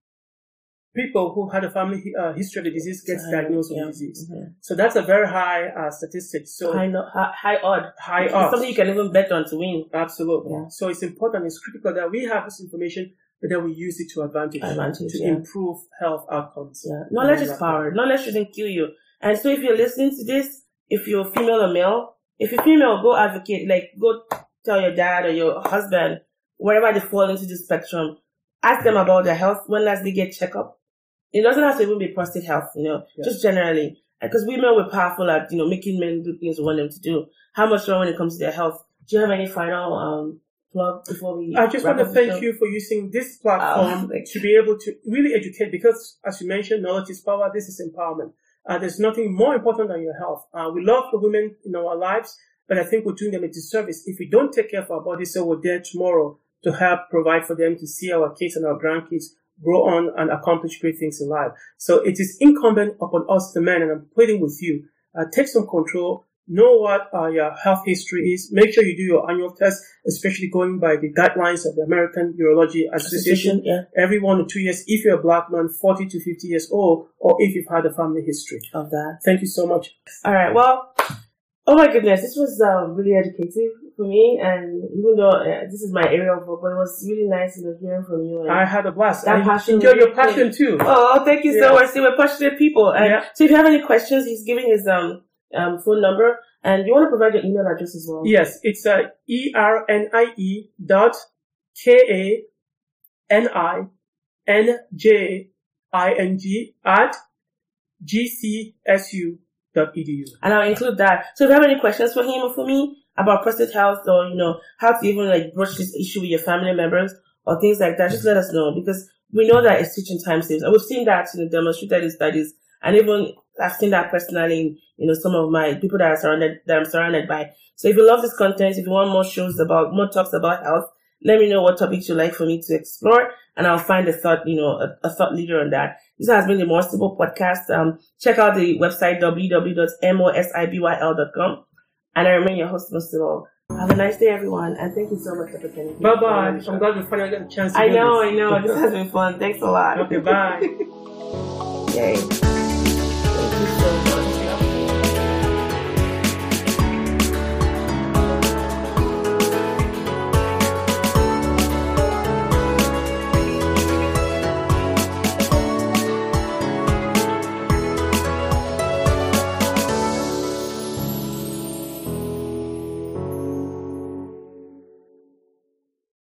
people who had a family uh, history of the disease gets diagnosed with yeah. the disease. Mm-hmm. So that's a very high uh, statistic. So high, no, high, high odd. High odd. Something you can even bet on to win. Absolutely. Yeah. So it's important. It's critical that we have this information, but then we use it to advantage, advantage to yeah. improve health outcomes. Yeah. Knowledge is power. Knowledge shouldn't kill you. And so if you're listening to this, if you're female or male, if you're female, go advocate. Like go tell your dad or your husband wherever they fall into the spectrum. Ask them about their health. When last they get checkup? It doesn't have to even be prostate health, you know, yeah. just generally. Because women were powerful at, you know, making men do things we want them to do. How much more when it comes to their health? Do you have any final um, plug before we? I just want to thank you for using this platform oh, *laughs* to be able to really educate because, as you mentioned, knowledge is power. This is empowerment. Uh, there's nothing more important than your health. Uh, we love the women in our lives, but I think we're doing them a disservice if we don't take care of our bodies so we're there tomorrow to help provide for them to see our kids and our grandkids grow on and accomplish great things in life. So it is incumbent upon us, the men, and I'm pleading with you, uh, take some control, know what uh, your health history is, make sure you do your annual test, especially going by the guidelines of the American Urology Association, Association yeah. every one or two years, if you're a black man, 40 to 50 years old, or if you've had a family history. Of that. Thank you so much. All right. Well, oh my goodness, this was uh, really educative for me. And even though uh, this is my area of work, but it was really nice you know, hearing from you. And I had a blast. That I passion enjoy your passion too. Oh, thank you so much. See, we're passionate people. And yeah. so if you have any questions, he's giving his um, um phone number. And you want to provide your email address as well? Yes, it's uh, E-R-N-I-E dot K-A-N-I-N-J-I-N-G at gcsu.edu. And I'll include that. So if you have any questions for him or for me, about prostate health or, you know, how to even like broach this issue with your family members or things like that, just let us know because we know that it's teaching time saves. And we've seen that, you know, demonstrated in studies and even I've seen that personally in, you know, some of my people that are surrounded, that I'm surrounded by. So if you love this content, if you want more shows about, more talks about health, let me know what topics you'd like for me to explore and I'll find a thought, you know, a, a thought leader on that. This has been the More podcast. Um, check out the website www.mosibyl.com And I remain your host, Mustimo. Have a nice day, everyone, and thank you so much for attending. Bye bye. I'm glad we finally got a chance to I know, this. I know. This has *laughs* been fun. Thanks a lot. Okay, bye. *laughs* Yay.